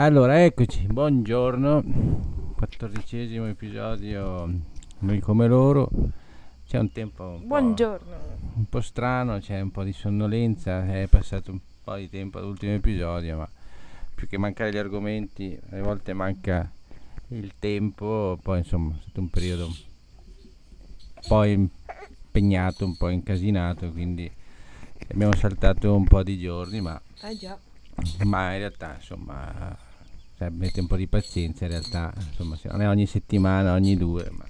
Allora, eccoci, buongiorno, quattordicesimo episodio, noi come loro, c'è un tempo un, Buongiorno. Po', un po' strano, c'è un po' di sonnolenza, è passato un po' di tempo all'ultimo episodio, ma più che mancare gli argomenti, a volte manca il tempo, poi insomma è stato un periodo un po' impegnato, un po' incasinato, quindi abbiamo saltato un po' di giorni, ma, Eh già. ma in realtà insomma cioè, mette un po' di pazienza in realtà insomma non è ogni settimana ogni due ma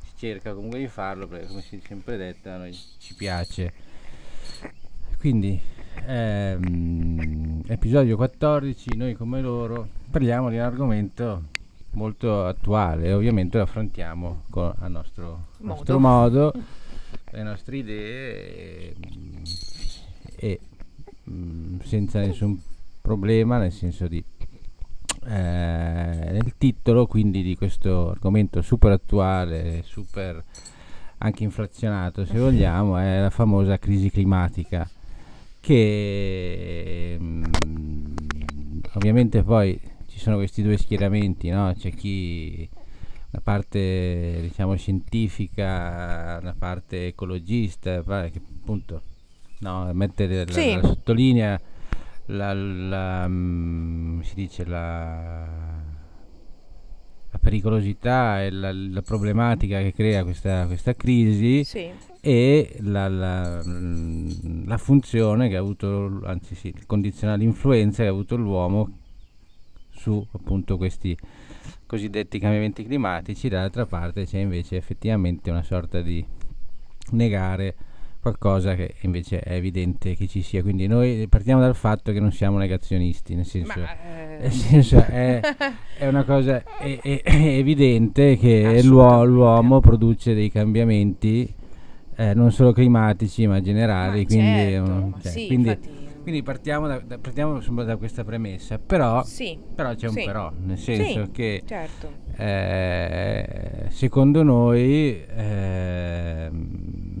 si cerca comunque di farlo perché come si è sempre detto a noi ci piace quindi ehm, episodio 14 noi come loro parliamo di un argomento molto attuale e ovviamente lo affrontiamo con, a nostro Modo. nostro modo le nostre idee e, e mm, senza nessun problema nel senso di nel titolo quindi di questo argomento super attuale, super anche inflazionato se vogliamo, è la famosa crisi climatica che mm, ovviamente poi ci sono questi due schieramenti, no? c'è chi una parte diciamo scientifica, una parte ecologista, che appunto no, mette la, Sì. la sottolinea la, la, mm, si dice la, la pericolosità e la, la problematica che crea questa, questa crisi Sì. e la, la, mm, la funzione che ha avuto, anzi sì, il condizionale influenza che ha avuto l'uomo su appunto questi cosiddetti cambiamenti climatici, dall'altra parte c'è invece effettivamente una sorta di negare qualcosa che invece è evidente che ci sia. Quindi noi partiamo dal fatto che non siamo negazionisti, nel senso, Ma, eh, nel senso è, è una cosa è- è- evidente che l'uo- l'uomo produce dei cambiamenti eh, non solo climatici ma generali, ma quindi, certo, um, cioè, sì, quindi- quindi partiamo, da, da- partiamo da questa premessa, però, sì, però c'è un sì. però, nel senso che certo. eh, secondo noi ehm,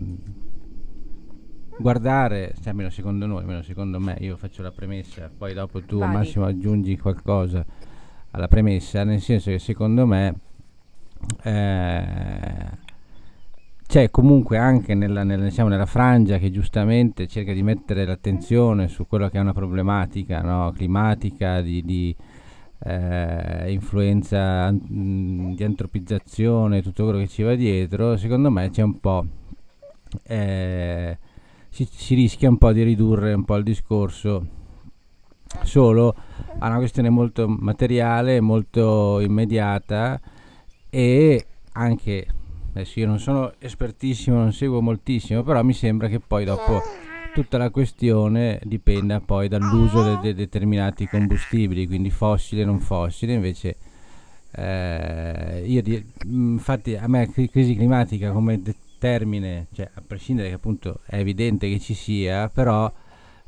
guardare, cioè almeno secondo noi, almeno secondo me, io faccio la premessa, poi dopo tu Vai. massimo aggiungi qualcosa alla premessa, nel senso che secondo me eh, c'è comunque anche nella, nella- diciamo, nella frangia che giustamente cerca di mettere l'attenzione su quello che è una problematica no, climatica, di, di, eh, influenza mm, di antropizzazione, tutto quello che ci va dietro, secondo me c'è un po'... eh, si, si rischia un po' di ridurre un po' il discorso. Solo a una questione molto materiale, molto immediata e anche adesso io non sono espertissimo, non seguo moltissimo, però mi sembra che poi dopo tutta la questione dipenda poi dall'uso de- de- determinati combustibili, quindi fossili e non fossili, invece eh, io di- infatti a me cri- crisi climatica come de- termine, cioè a prescindere che appunto è evidente che ci sia, però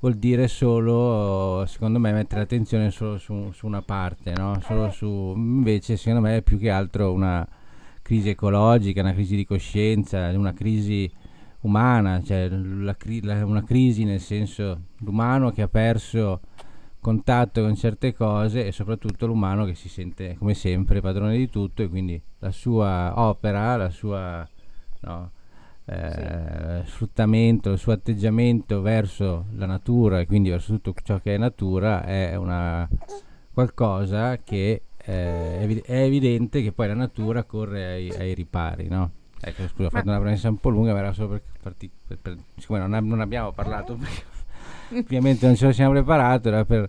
vuol dire solo, secondo me, mettere l'attenzione solo su, su una parte, no? Solo su, invece, secondo me, è più che altro una crisi ecologica, una crisi di coscienza, una crisi umana, cioè la la- una crisi nel senso l'umano che ha perso contatto con certe cose e soprattutto l'umano che si sente come sempre padrone di tutto e quindi la sua opera, la sua no, eh, sfruttamento, il suo atteggiamento verso la natura e quindi verso tutto ciò che è natura è una qualcosa che eh, è, evi- è evidente che poi la natura corre ai, ai ripari, no? Ecco, scusa, ho fatto una premessa un po' lunga, ma era solo per, farti- per- per- siccome non, non abbiamo parlato, ovviamente non ce lo siamo preparato, era per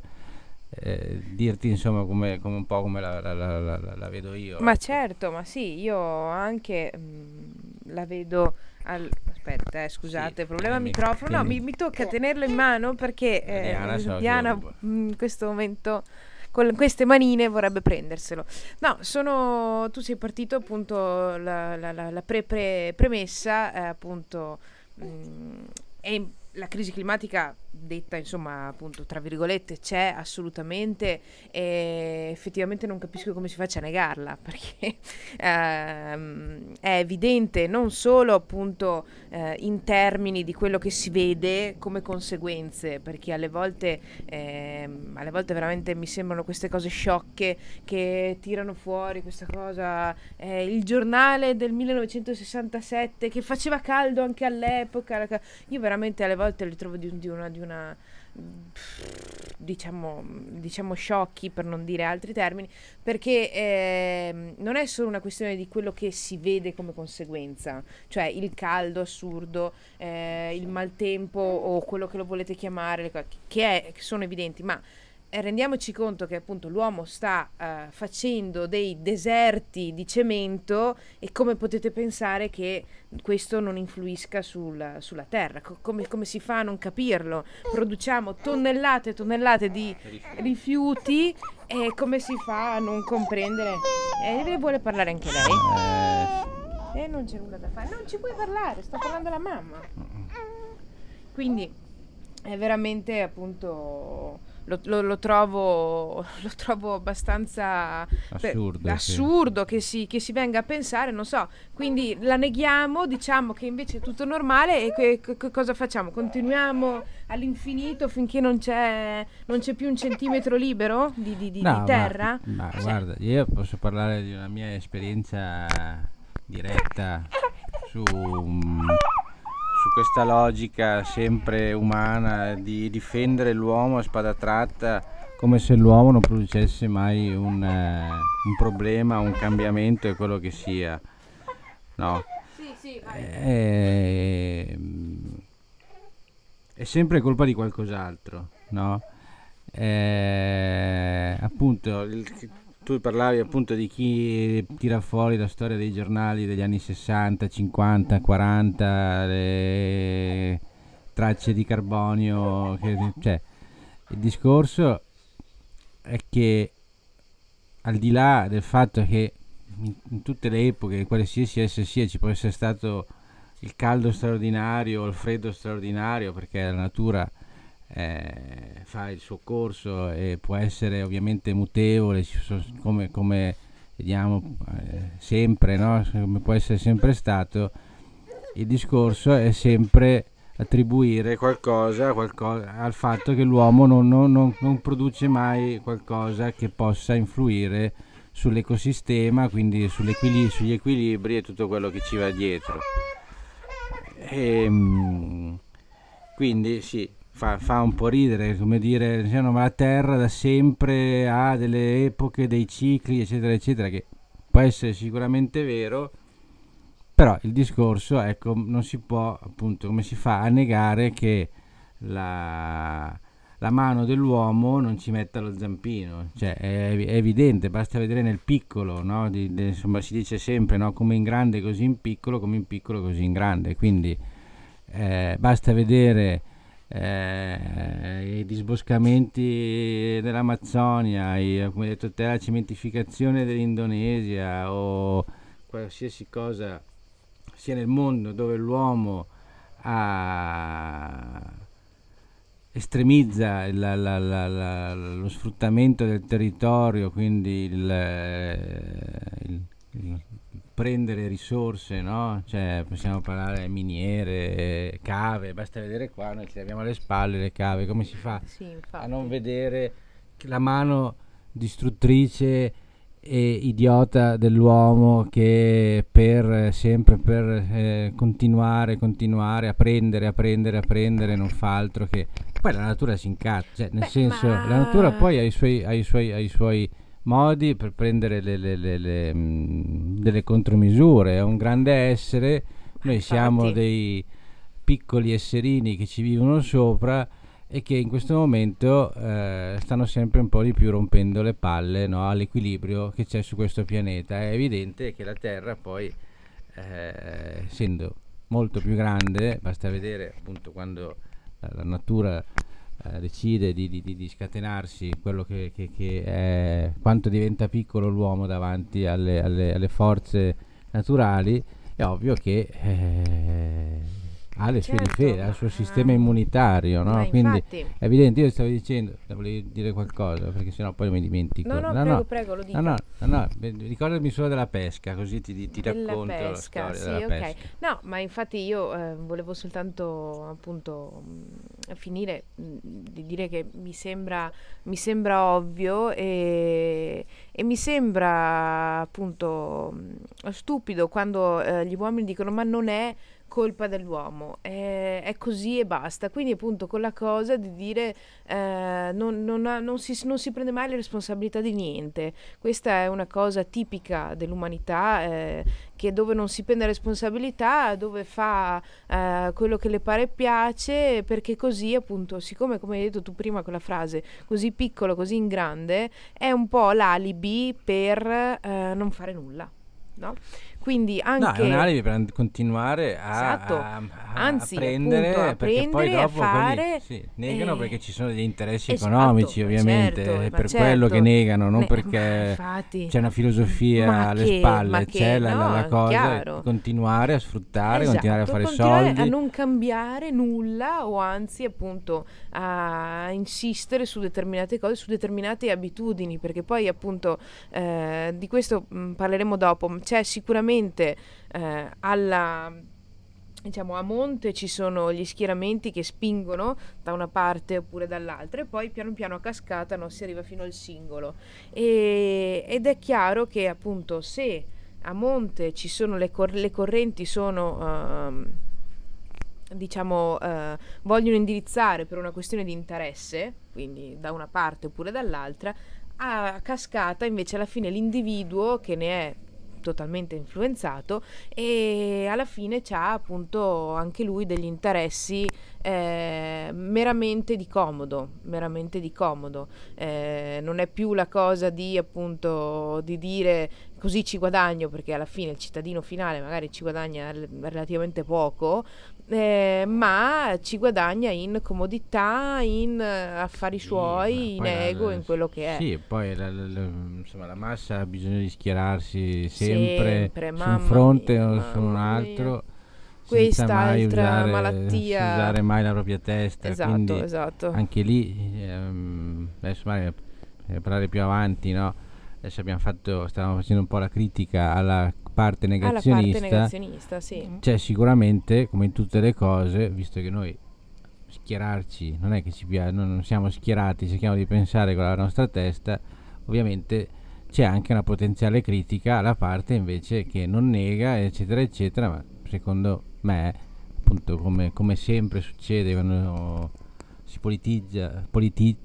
eh, dirti insomma come, come un po' come la, la- la- la- vedo io. Ma ecco. certo, ma sì, io anche mm, la vedo al... Aspetta, eh, scusate, Sì, problema tieni- microfono. No, mi, mi tocca tenerlo in mano perché Eh, Diana mm, in questo momento con queste manine vorrebbe prenderselo. No, sono... Tu sei partito appunto la, la- la- la pre- pre- premessa, eh, appunto... mm, è la crisi climatica detta insomma appunto tra virgolette c'è assolutamente e effettivamente non capisco come si faccia a negarla perché ehm, è evidente non solo appunto eh, in termini di quello che si vede come conseguenze perché alle volte ehm, alle volte veramente mi sembrano queste cose sciocche che tirano fuori questa cosa eh, il giornale del 1967 che faceva caldo anche all'epoca io veramente alle volte li trovo di, di una, di una una diciamo, diciamo sciocchi per non dire altri termini perché eh, non è solo una questione di quello che si vede come conseguenza cioè il caldo assurdo eh, il maltempo o quello che lo volete chiamare che, è, che sono evidenti ma rendiamoci conto che appunto l'uomo sta uh, facendo dei deserti di cemento e come potete pensare che questo non influisca sul, sulla terra? Co- come, come, si fa a non capirlo? Produciamo tonnellate e tonnellate di rifiuti e come si fa a non comprendere? E eh, vuole parlare anche lei? E eh, non c'è nulla da fare. Non ci puoi parlare, sto parlando alla mamma. Quindi è veramente appunto lo, lo, lo, trovo, lo trovo abbastanza assurdo, beh, assurdo sì. che, si, che, si, venga a pensare, non so, quindi la neghiamo, diciamo che invece è tutto normale e che, che cosa facciamo? Continuiamo all'infinito finché non c'è, non c'è più un centimetro libero di, di, di, no, di terra? Ma, ma cioè. guarda, io posso parlare di una mia esperienza diretta su... Um, su questa logica sempre umana di difendere l'uomo a spada tratta come se l'uomo non producesse mai un, eh, un problema, un cambiamento e quello che sia. No? Sì, sì, è, ehm, è sempre colpa di qualcos'altro, no? È, appunto, il, tu parlavi appunto di chi tira fuori la storia dei giornali degli anni 60, 50, 40, le tracce di carbonio, che, cioè, il discorso è che al di là del fatto che in, tutte le epoche, in qualsiasi esse sia, ci può essere stato il caldo straordinario o il freddo straordinario, perché la natura eh, fa il suo corso e può essere ovviamente mutevole come, come vediamo eh, sempre, no? come può essere sempre stato, il discorso è sempre attribuire qualcosa, qualcosa al fatto che l'uomo non, non, non, produce mai qualcosa che possa influire sull'ecosistema, quindi sugli equilibri e tutto quello che ci va dietro. E, ehm, quindi sì, fa, fa, un po' ridere, come dire, diciamo, ma la Terra da sempre ha delle epoche, dei cicli, eccetera, eccetera, che può essere sicuramente vero, però il discorso, ecco, non si può, appunto, come si fa a negare che la, la mano dell'uomo non ci metta lo zampino, cioè è, è evidente, basta vedere nel piccolo, no? di, di, insomma si dice sempre no? come in grande così in piccolo, come in piccolo così in grande, quindi eh, basta vedere eh, i disboscamenti dell'Amazzonia, i, come detto te, la cementificazione dell'Indonesia o qualsiasi cosa sia nel mondo dove l'uomo ha, estremizza la, la, la, lo sfruttamento del territorio, quindi il, il, il prendere risorse, no? Cioè, possiamo parlare miniere, cave, basta vedere qua, noi ci abbiamo alle spalle le cave, come si fa sì, a non vedere la mano distruttrice e idiota dell'uomo che per sempre per eh, continuare, continuare a prendere, a prendere, a prendere non fa altro che poi la natura si incazza, cioè, nel Beh, senso ma... la natura poi ha i suoi, ha i suoi, ha i suoi modi per prendere le, le, le, mh, mm, delle contromisure. È un grande essere, noi siamo dei piccoli esserini che ci vivono sopra e che in questo momento eh, stanno sempre un po' di più rompendo le palle no, all'equilibrio che c'è su questo pianeta. È evidente che la Terra poi, eh, essendo molto più grande, basta vedere appunto quando la, la natura eh, decide di, di, di, scatenarsi quello che, che, che, è quanto diventa piccolo l'uomo davanti alle, alle, alle forze naturali, è ovvio che eh, ha le sue Certo, difese, ha il suo ma- sistema immunitario, no? ma Quindi infatti. è evidente, io stavo dicendo, volevi dire qualcosa, perché sennò poi mi dimentico. No, no, prego, prego, lo dica. No, no, no, no, ricordami solo della pesca, così ti, ti racconto la pesca, storia sì, della ok. pesca. No, ma infatti io eh, volevo soltanto appunto mh, finire mh, di dire che mi sembra, mi sembra ovvio e, e mi sembra appunto mh, stupido quando eh, gli uomini dicono ma non è colpa dell'uomo, è, è così e basta. Quindi appunto con la cosa di dire eh, non, non ha- non si, non si prende mai le responsabilità di niente. Questa è una cosa tipica dell'umanità eh, che dove non si prende responsabilità, dove fa eh, quello che le pare e piace, perché così appunto, siccome come hai detto tu prima con la frase, così piccolo, così in grande, è un po' l'alibi per eh, non fare nulla. No? Quindi No, anche è un alibi per continuare a, Esatto. a- a- Anzi, a prendere, appunto, a perché poi prendere, a dopo quelli, fare, sì, negano eh, perché ci sono degli interessi esatto, economici, ovviamente, certo, è per quello che certo. negano, non Ne- perché infatti, c'è una filosofia alle che- spalle, ma c'è che- la, la- la no, cosa, di continuare a sfruttare, continuare a Esatto, fare continuare soldi. a non cambiare nulla o anzi appunto a insistere su determinate cose, su determinate abitudini, perché poi appunto eh, di questo mh, parleremo dopo. C'è sicuramente eh, alla diciamo a monte ci sono gli schieramenti che spingono da una parte oppure dall'altra e poi piano piano a cascata no, si arriva fino al singolo. E- ed è chiaro che appunto se a monte ci sono le, cor- le correnti sono ehm, diciamo eh, vogliono indirizzare per una questione di interesse quindi da una parte oppure dall'altra a cascata invece alla fine l'individuo che ne è totalmente influenzato e alla fine ha appunto anche lui degli interessi eh, meramente di comodo, meramente di comodo. Eh, non è più la cosa di appunto di dire così ci guadagno perché alla fine il cittadino finale magari ci guadagna rel- relativamente poco, eh, ma ci guadagna in comodità, in eh, affari Sì, suoi, in poi la- ego, in quello che è. Sì, poi la, la- insomma, la massa ha bisogno di schierarsi sempre, Sempre, su un fronte mia, o su un altro. senza Quest'altra mai usare, malattia. usare mai la propria testa. Esatto, esatto. anche lì, ehm, adesso magari eh, parlare più avanti, no? Adesso abbiamo fatto, stavamo facendo un po' la critica alla parte Alla parte negazionista. negazionista, sì. C'è sicuramente, come in tutte le cose, visto che noi schierarci, non è che ci piace, non non siamo schierati, cerchiamo di pensare con la nostra testa, ovviamente c'è anche una potenziale critica alla parte invece che non nega, eccetera, eccetera, ma secondo me, appunto, come, come sempre succede quando si politizza, politi-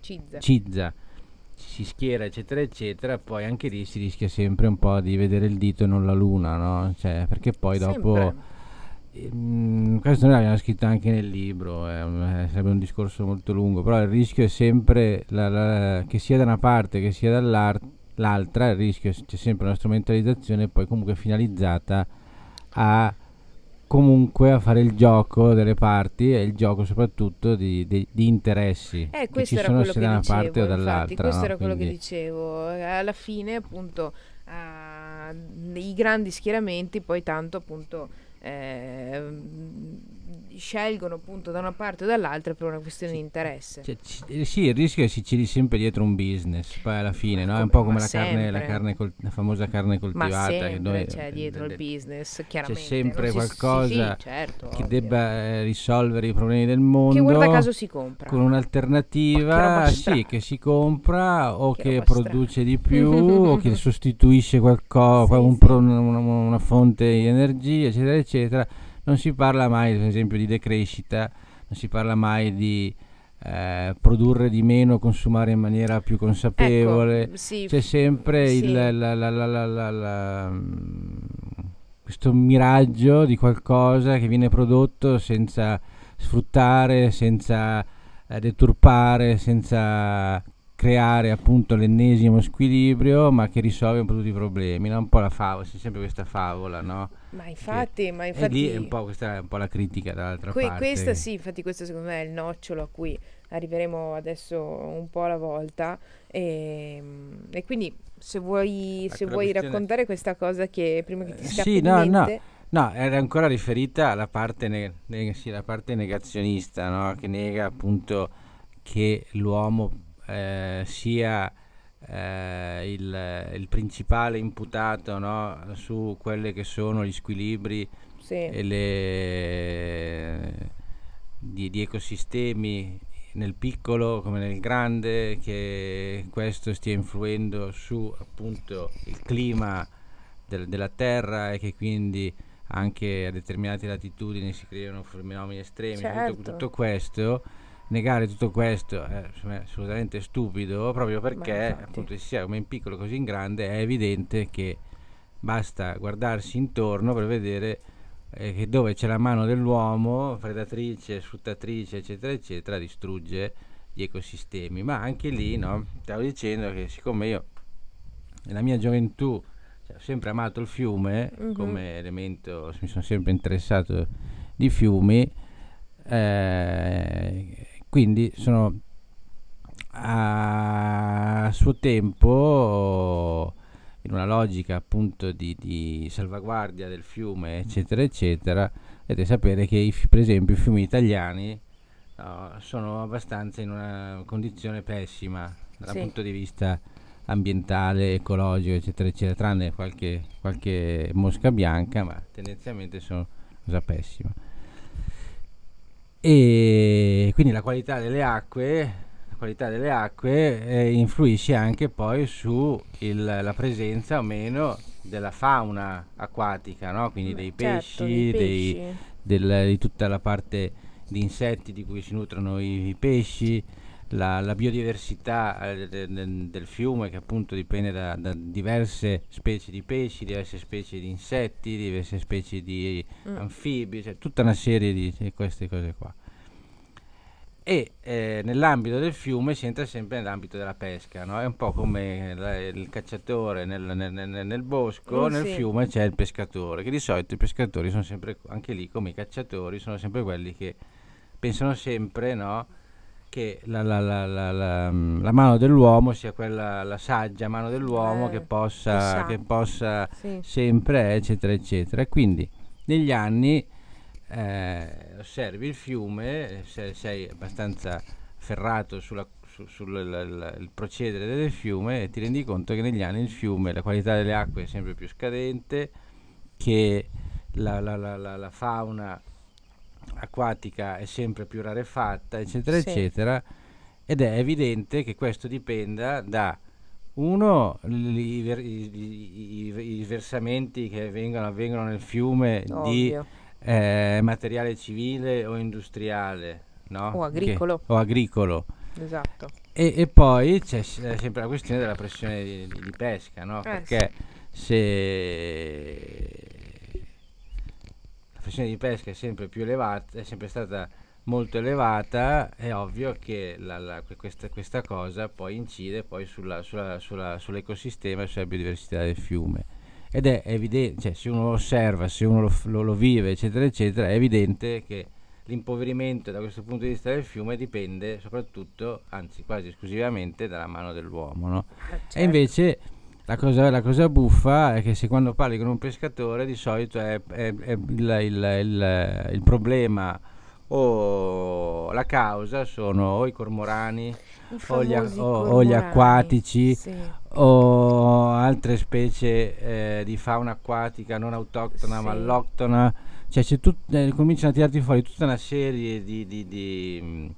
Cizza. cizza, si schiera eccetera eccetera poi anche lì si rischia sempre un po' di vedere il dito e non la luna no? cioè perché poi dopo. Ehm, questo noi l'abbiamo scritto anche nel libro è un- eh, sarebbe un discorso molto lungo però il rischio è sempre la- la- che sia da una parte che sia dall'altra il rischio c'è sempre una strumentalizzazione poi comunque finalizzata a comunque a fare il gioco delle parti e il gioco soprattutto di, di- di interessi Eh, che ci sono sia che da una dicevo, parte o infatti, dall'altra questo no? era quello che Quindi- dicevo. Eh, Alla fine, appunto, ah, i grandi schieramenti poi tanto appunto ehm, scelgono appunto da una parte o dall'altra per una questione di interesse. Cioè, ci- eh, sì, il rischio è che si giri sempre dietro un business, poi alla fine, no? È un po' come ma la carne, la, carne col- la famosa carne Ma coltivata. che sempre noi- c'è dietro il business, chiaramente. sempre non si- sì, qualcosa sì, certo, che ovvio. debba eh, risolvere i problemi del mondo. Che guarda caso si compra. con Ma che un'alternativa roba sì, che si compra o Che che, produce di più o che sostituisce qualcosa, Sì, un sì. pro- una- una fonte di energia, eccetera, eccetera. Non si parla mai, per esempio, di decrescita, non si parla mai di eh, produrre di meno, consumare in maniera più consapevole. Ecco, sì, C'è sempre sì. il, la- la- la- la- la- la- mm, questo miraggio di qualcosa che viene prodotto senza sfruttare, senza eh, deturpare, senza creare appunto l'ennesimo squilibrio, ma che risolve un po' tutti i problemi. No? Un po' la favola, c'è sempre questa favola, no? Ma infatti, ma infatti lì è un po', questa è un po' la critica dall'altra Que- parte. questa sì, infatti questo secondo me è il nocciolo a cui arriveremo adesso un po' alla volta e, e quindi se vuoi, La se vuoi raccontare questa cosa che prima che ti Eh, scappi sì, no, no. mente No, era ancora riferita alla parte, ne- ne- sì, parte negazionista, no? che nega appunto che l'uomo eh, sia eh, il, il principale imputato no? su quelli che sono gli squilibri Sì. e le, di, di ecosistemi nel piccolo come nel grande, che questo stia influendo su appunto il clima del- della Terra e che quindi anche a determinate latitudini si creano fenomeni estremi, tutto, Certo. tutto questo, negare tutto questo è secondo me, assolutamente stupido, proprio perché appunto sia come in piccolo così in grande è evidente che basta guardarsi intorno per vedere eh, che dove c'è la mano dell'uomo, predatrice, sfruttatrice, eccetera, eccetera, distrugge gli ecosistemi. Ma anche lì, no? Stavo dicendo che siccome io nella mia gioventù cioè, ho sempre amato il fiume Mhm. come elemento, mi sono sempre interessato di fiumi, eh, quindi sono a suo tempo in una logica appunto di, di salvaguardia del fiume eccetera eccetera dovete sapere che i per esempio i fiumi italiani no, sono abbastanza in una condizione pessima dal Sì. punto di vista ambientale, ecologico eccetera eccetera tranne qualche, qualche mosca bianca ma tendenzialmente sono cosa pessima e quindi la qualità delle acque, qualità delle acque eh, influisce anche poi su il- la presenza o meno della fauna acquatica, no? quindi dei Certo, pesci, dei dei- pesci. del- di tutta la parte di insetti di cui si nutrono i, i pesci, la, la biodiversità eh, de- de- del fiume che appunto dipende da, da diverse specie di pesci, diverse specie di insetti, diverse specie di Mm. anfibi, cioè tutta una serie di, di queste cose qua. E eh, nell'ambito del fiume si entra sempre nell'ambito della pesca, no? È un po' come la- il cacciatore nel, nel- nel- nel bosco, Mm, nel sì. fiume c'è il pescatore, che di solito i pescatori sono sempre, anche lì come i cacciatori, sono sempre quelli che pensano sempre, no? Che la, la- la- la- la- mm, la mano dell'uomo sia quella, la saggia mano dell'uomo Eh, che possa, sa. che possa Sì. sempre, eccetera, eccetera. Quindi negli anni eh, osservi il fiume, se sei abbastanza ferrato sulla- su- sul procedere del fiume e ti rendi conto che negli anni il fiume, la qualità delle acque è sempre più scadente, che la, la- la- la- la fauna acquatica è sempre più rarefatta, eccetera, Sì. eccetera, ed è evidente che questo dipenda da uno, i, i- i- versamenti che vengono, avvengono nel fiume di Ovvio. eh, materiale civile o industriale, no? O Che- agricolo. o agricolo. Esatto. E, e poi c'è eh, sempre la questione della pressione di, di- di pesca, no? Eh, Perché se la pressione di pesca è sempre più elevata, è sempre stata molto elevata, è ovvio che la- la- que- questa, questa cosa poi incide poi sulla- sulla- sulla- sull'ecosistema e sulla biodiversità del fiume. Ed è evidente, cioè se uno lo osserva, se uno lo, lo- lo vive, eccetera, eccetera, è evidente che l'impoverimento da questo punto di vista del fiume dipende soprattutto, anzi quasi esclusivamente, dalla mano dell'uomo. No? Eh, E certo. invece la cosa, la cosa buffa è che se quando parli con un pescatore di solito è, è- è il, il- il- il problema o la causa sono o i cormorani o gli, a- famosi o- o gli cormorani. acquatici Sì. o altre specie eh, di fauna acquatica non autoctona ma Sì. alloctona, cioè tut- eh, cominciano a tirarti fuori tutta una serie di, di, di,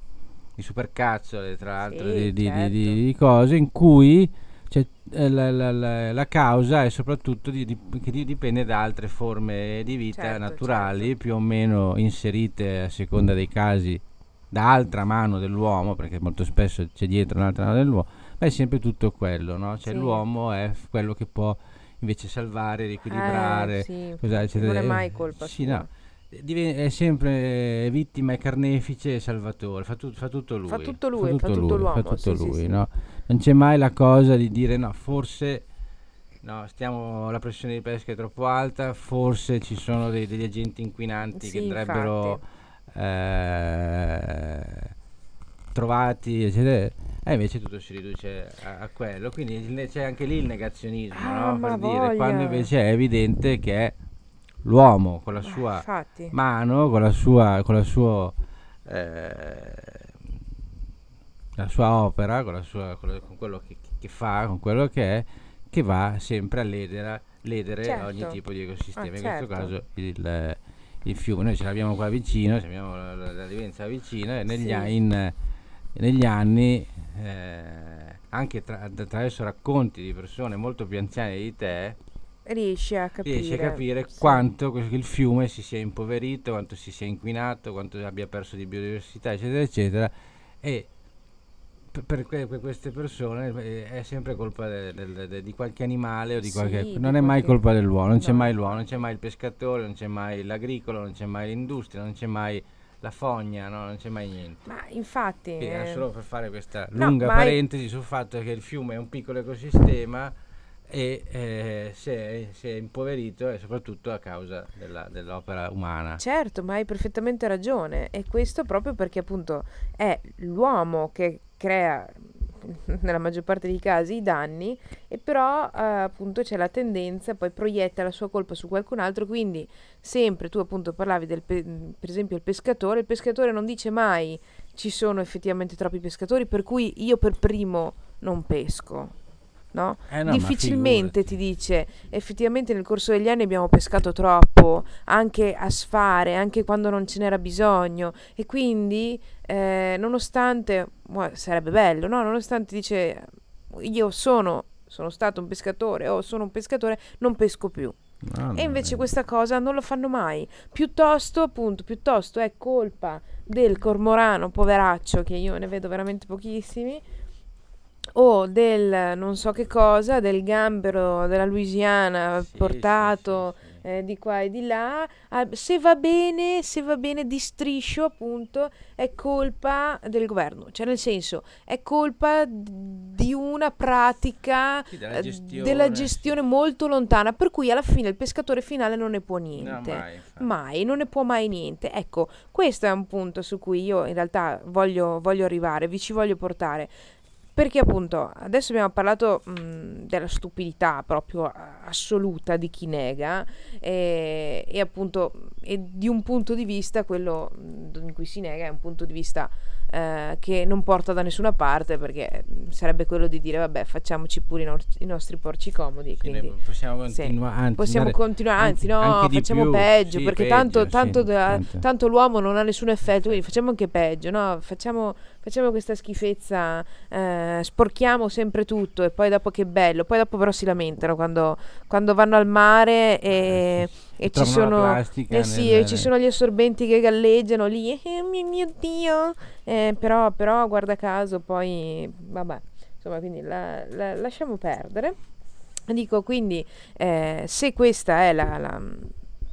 di supercazzole, tra l'altro, Sì, certo. di- di cose in cui cioè, eh, la, la- la- la causa è soprattutto di- di- che di- dipende da altre forme di vita Certo, naturali, certo. più o meno inserite a seconda dei casi da altra mano dell'uomo, perché molto spesso c'è dietro un'altra mano dell'uomo, ma è sempre tutto quello, no? Cioè Sì. l'uomo è quello che può invece salvare, riequilibrare, Eh, sì. eccetera. Non è Eh, mai colpa sì, sua. no. È sempre vittima e carnefice e salvatore, fa, tut- fa tutto lui. Fa tutto lui, fa tutto lui, l'uomo, fa tutto sì, sì, lui, sì. no? Non c'è mai la cosa di dire no, forse no, stiamo, la pressione di pesca è troppo alta, forse ci sono dei- degli agenti inquinanti che Sì, andrebbero infatti. eh, trovati, eccetera. E invece tutto si riduce a, a quello. Quindi c'è anche lì il negazionismo, Ah, no? Per dire, quando invece è evidente che l'uomo con la sua infatti. mano, con la sua, con la sua, eh, la sua opera, con, la sua, con, quello che, che fa, con quello che è, che va sempre a ledere, ledere Certo. ogni tipo di ecosistema. Ah, In questo certo. caso il, il fiume, noi ce l'abbiamo qua vicino, ce l'abbiamo la, la, la Livenza vicina e negli, Sì. a- in- negli anni, eh, anche tra- attraverso racconti di persone molto più anziane di te, Riesci a capire. riesci a capire sì. quanto il fiume si sia impoverito, quanto si sia inquinato, quanto abbia perso di biodiversità, eccetera, eccetera. E per, per que- per queste persone eh, è sempre colpa de- del- de- di qualche animale o di Sì, qualche... di Non è mai qualche- colpa dell'uomo, non c'è No. mai l'uomo, non c'è mai il pescatore, non c'è mai l'agricolo, non c'è mai l'industria, non c'è mai la fogna, no? non c'è mai niente. Ma infatti... Quindi era eh, solo per fare questa No, lunga ma è- parentesi sul fatto che il fiume è un piccolo ecosistema e eh, si, è, si è impoverito e soprattutto a causa della- dell'opera umana. Certo, ma hai perfettamente ragione. E questo proprio perché appunto è l'uomo che crea nella maggior parte dei casi i danni e però eh, appunto c'è la tendenza poi proietta la sua colpa su qualcun altro quindi sempre tu appunto parlavi del pe- per esempio il pescatore il pescatore non dice mai ci sono effettivamente troppi pescatori per cui io per primo non pesco no? Eh no, Difficilmente ti dice effettivamente nel corso degli anni abbiamo pescato troppo, anche a sfare, anche quando non ce n'era bisogno e quindi eh, nonostante, sarebbe bello, no? Nonostante dice io sono, sono stato un pescatore o sono un pescatore, non pesco più. No, E invece eh, questa cosa non lo fanno mai. Piuttosto, appunto, piuttosto è colpa del cormorano poveraccio, che io ne vedo veramente pochissimi, o del non so che cosa, del gambero della Louisiana sì, portato sì, sì, eh, di qua e di là. Ah, se va bene, se va bene di striscio, appunto, è colpa del governo. Cioè, nel senso, è colpa di una pratica della eh, gestione, della gestione molto lontana, per cui alla fine il pescatore finale non ne può No, niente. mai, infatti. Mai, non ne può mai niente. Ecco, questo è un punto su cui io in realtà voglio, voglio arrivare, vi ci voglio portare. Perché appunto adesso abbiamo parlato mh, della stupidità proprio assoluta di chi nega e, e appunto e di un punto di vista, quello mh, in cui si nega è un punto di vista eh, che non porta da nessuna parte perché mh, sarebbe quello di dire vabbè facciamoci pure i, nor- i nostri porci comodi. Sì, quindi possiamo sì. continuare, anzi, Possiamo continuare, anzi, no, facciamo più, peggio, sì, perché peggio, tanto, sì, tanto, da- tanto. tanto l'uomo non ha nessun effetto, quindi facciamo anche peggio, no? Facciamo, facciamo questa schifezza, eh, sporchiamo sempre tutto e poi dopo che bello, poi dopo però si lamentano quando, quando vanno al mare e, e ci trovano la sono... Eh sì, nel- e ci sono gli assorbenti che galleggiano lì, eh, mio, mio Dio, Eh, però, però guarda caso poi, vabbè, insomma, quindi la- la- lasciamo perdere. Dico quindi, eh, se questa è la, la-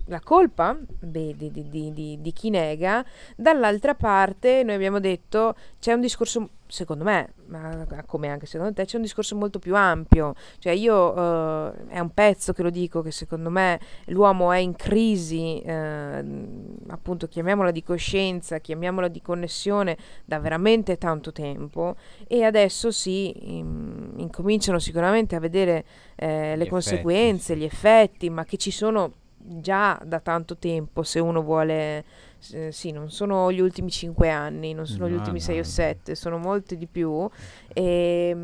la colpa beh, di, di- di- di- chi nega, dall'altra parte noi abbiamo detto c'è un discorso, secondo me, ma come anche secondo te, c'è un discorso molto più ampio. Cioè io, eh, è un pezzo che lo dico, che secondo me l'uomo è in crisi, eh, appunto chiamiamola di coscienza, chiamiamola di connessione da veramente tanto tempo e adesso si im- incominciano sicuramente a vedere eh, le Gli conseguenze, effetti, gli effetti, ma che ci sono già da tanto tempo, se uno vuole... eh, sì, non sono gli ultimi cinque anni, non sono gli No, ultimi no, sei o no. sette, sono molti di più. E,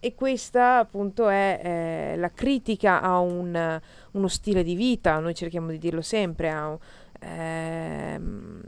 e questa appunto è eh, la critica a un, uno stile di vita, noi cerchiamo di dirlo sempre, a un- ehm,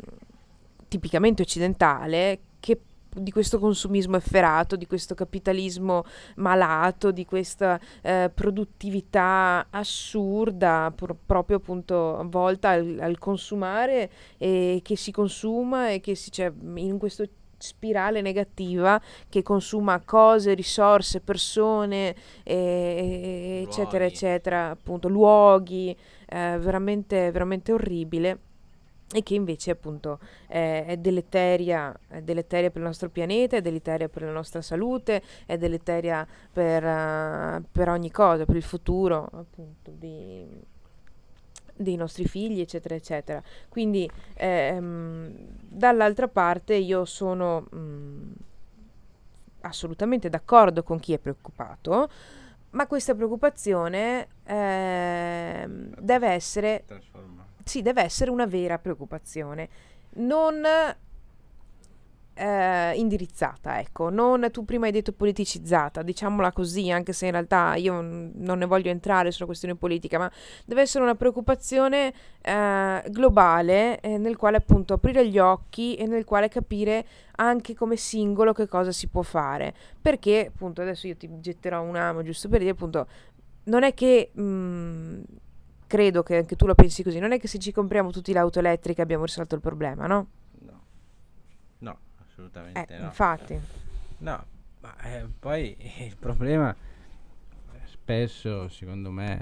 tipicamente occidentale, che di questo consumismo efferato, di questo capitalismo malato, di questa eh, produttività assurda, pur- proprio appunto volta al, al consumare e che si consuma e che si cioè, in questo spirale negativa che consuma cose, risorse, persone, e- eccetera, eccetera, appunto luoghi, eh, veramente, veramente orribile e che invece appunto è, è deleteria, è deleteria per il nostro pianeta, è deleteria per la nostra salute, è deleteria per, eh, per ogni cosa, per il futuro appunto di, dei nostri figli, eccetera, eccetera. Quindi ehm, dall'altra parte io sono mm, assolutamente d'accordo con chi è preoccupato, ma questa preoccupazione ehm, deve essere Trasforma. Sì, deve essere una vera preoccupazione, non eh, indirizzata, ecco, non tu prima hai detto politicizzata, diciamola così, anche se in realtà io n- non ne voglio entrare sulla questione politica, ma deve essere una preoccupazione eh, globale eh, nel quale appunto aprire gli occhi e nel quale capire anche come singolo che cosa si può fare, perché appunto adesso io ti getterò un amo giusto per dire appunto non è che mh, credo che anche tu la pensi così, non è che se ci compriamo tutti l'auto elettrica abbiamo risolto il problema, no? No, no, assolutamente Eh, no. infatti. No, ma eh, poi il problema eh, spesso, secondo me,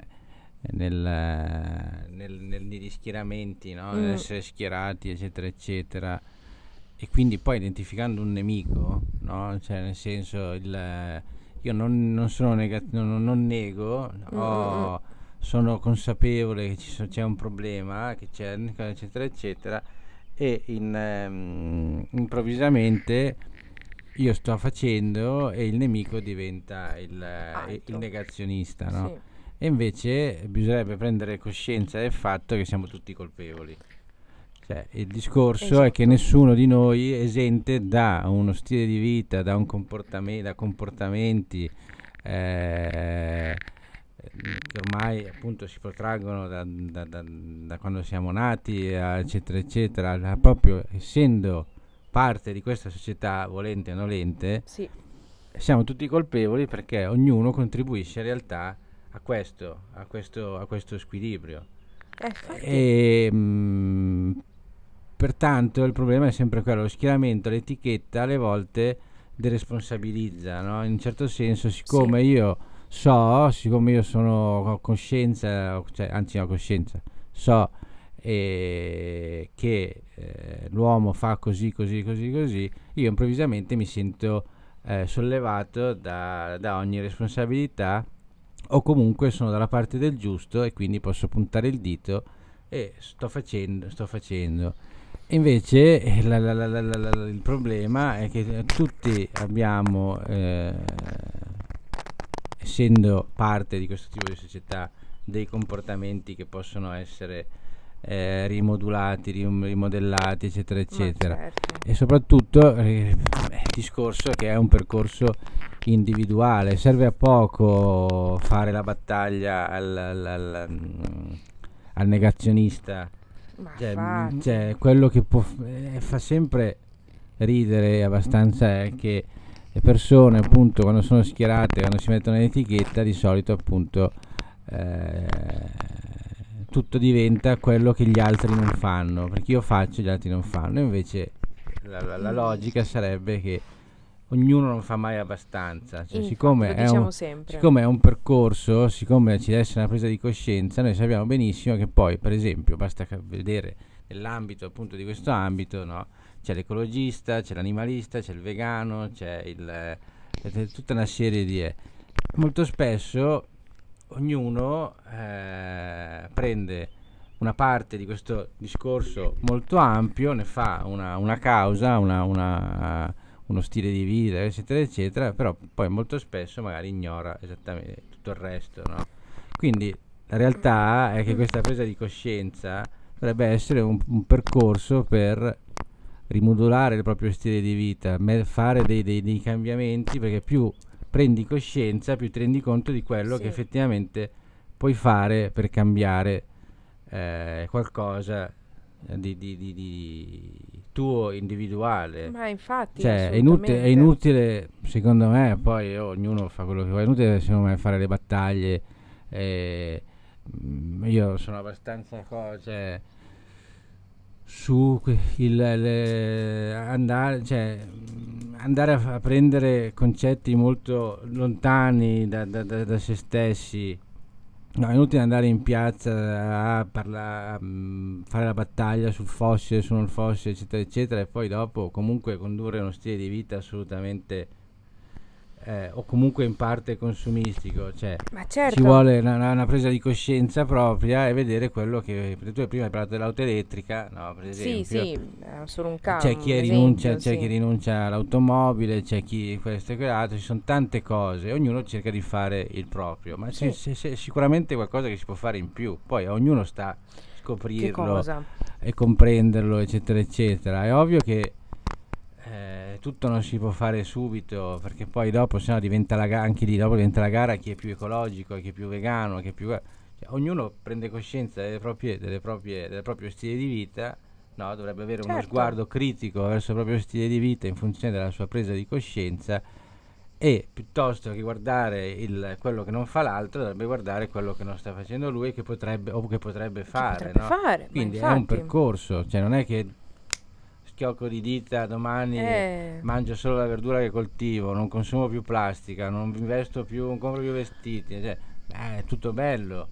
nel, eh, nel- nel- negli schieramenti, no? Mm. nell'essere schierati, eccetera, eccetera. E quindi poi identificando un nemico, no? Cioè, nel senso, il, eh, io non, non sono nega- non, non nego, Mm, ho- sono consapevole che ci so- c'è un problema, che c'è, eccetera, eccetera. E in, ehm, improvvisamente io sto facendo e il nemico diventa il, eh, il negazionista, no? Sì. E invece bisognerebbe prendere coscienza del fatto che siamo tutti colpevoli. Cioè, il discorso è che Esatto. nessuno di noi è esente da uno stile di vita, da, un comportame- da comportamenti eh, che ormai appunto si protraggono da, da- da- da quando siamo nati, eccetera, eccetera, proprio essendo parte di questa società, volente o nolente, Sì. siamo tutti colpevoli perché ognuno contribuisce in realtà a questo, a questo, a questo squilibrio. Eh. E, mm, pertanto il problema è sempre quello, lo schieramento, l'etichetta alle volte deresponsabilizza, no? in un certo senso, siccome io so, siccome io sono coscienza, cioè, anzi ho coscienza, so eh, che eh, l'uomo fa così, così, così, così, io improvvisamente mi sento eh, sollevato da, da ogni responsabilità o comunque sono dalla parte del giusto e quindi posso puntare il dito e sto facendo, sto facendo. Invece eh, la- la- la- il problema è che tutti abbiamo, eh, essendo parte di questo tipo di società, dei comportamenti che possono essere eh, rimodulati, rim- rimodellati, eccetera, eccetera. certo. e soprattutto eh, il discorso che è un percorso individuale. Serve a poco fare la battaglia al, al- al, mm, al negazionista. Cioè, mm, cioè, quello che può eh, fa sempre ridere abbastanza è che le persone appunto quando sono schierate quando si mettono in etichetta di solito appunto eh, tutto diventa quello che gli altri non fanno perché io faccio e gli altri non fanno invece la, la- la logica sarebbe che ognuno non fa mai abbastanza cioè, siccome, è diciamo un, siccome è un percorso siccome ci deve essere una presa di coscienza noi sappiamo benissimo che poi per esempio basta vedere nell'ambito appunto di questo ambito no? C'è l'ecologista c'è l'animalista c'è il vegano c'è il eh, c'è tutta una serie di eh. molto spesso ognuno eh, prende una parte di questo discorso molto ampio, ne fa una, una causa, una- una- uno stile di vita, eccetera, eccetera, però poi molto spesso magari ignora esattamente tutto il resto. no? Quindi la realtà è che questa presa di coscienza dovrebbe essere un, un percorso per rimodulare il proprio stile di vita, fare dei, dei- dei cambiamenti, perché più prendi coscienza, più ti rendi conto di quello Sì. che effettivamente puoi fare per cambiare eh, qualcosa eh, di, di- di- di tuo individuale. Ma infatti, Cioè, è inutile, è inutile, secondo me, poi ognuno fa quello che vuole, è inutile secondo me fare le battaglie. eh, mm, io sono abbastanza co- cioè, su il, le- andare, cioè, andare a, a prendere concetti molto lontani da, da- da- da se stessi. No, è inutile andare in piazza a parla- a, mm, fare la battaglia sul fossile, su non fossile, eccetera, eccetera, e poi dopo comunque condurre uno stile di vita assolutamente eh, o comunque in parte consumistico, cioè certo. ci vuole una, una presa di coscienza propria e vedere quello che tu prima hai parlato dell'auto elettrica, no, per esempio. Sì, sì, solo un caso. C'è chi, un rinuncia, esempio, c'è sì. chi rinuncia all'automobile, c'è chi questo e quell'altro, ci sono tante cose, ognuno cerca di fare il proprio, ma Sì. c'è, c'è- sicuramente qualcosa che si può fare in più, poi ognuno sta a scoprirlo e comprenderlo, eccetera, eccetera. È ovvio che eh, tutto non si può fare subito, perché poi dopo, se no, diventa la gara, anche lì dopo diventa la gara chi è più ecologico, chi è più vegano, chi è più... cioè, ognuno prende coscienza delle proprie, delle proprie, del proprio stile di vita, no? dovrebbe avere uno Certo. sguardo critico verso il proprio stile di vita in funzione della sua presa di coscienza e piuttosto che guardare il- quello che non fa l'altro, dovrebbe guardare quello che non sta facendo lui che potrebbe, o che potrebbe fare. potrebbe no? fare, Quindi è un percorso, cioè non è che schiocco di dita domani Eh. mangio solo la verdura che coltivo, non consumo più plastica, non investo più, non compro più vestiti, cioè, eh, è tutto bello.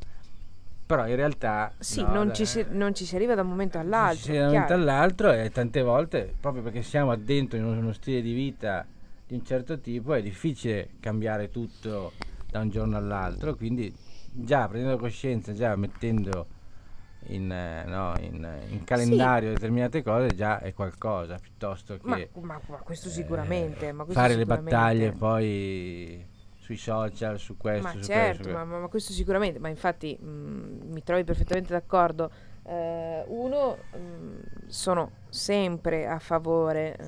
Però in realtà Sì, no, non, da- ci si, non ci si arriva da un momento ci all'altro. si da un momento all'altro e tante volte, proprio perché siamo addentro in uno, uno stile di vita di un certo tipo, è difficile cambiare tutto da un giorno all'altro, quindi già prendendo coscienza, già mettendo in, eh, no, in, in calendario determinate cose, già è qualcosa, piuttosto che Ma, ma- ma questo eh, sicuramente. ma questo fare le sicuramente. battaglie poi sui social, su questo, Ma su certo, questo. ma, questo sicuramente, ma infatti mh, mi trovi perfettamente d'accordo. Eh, uno, mh, sono sempre a favore eh,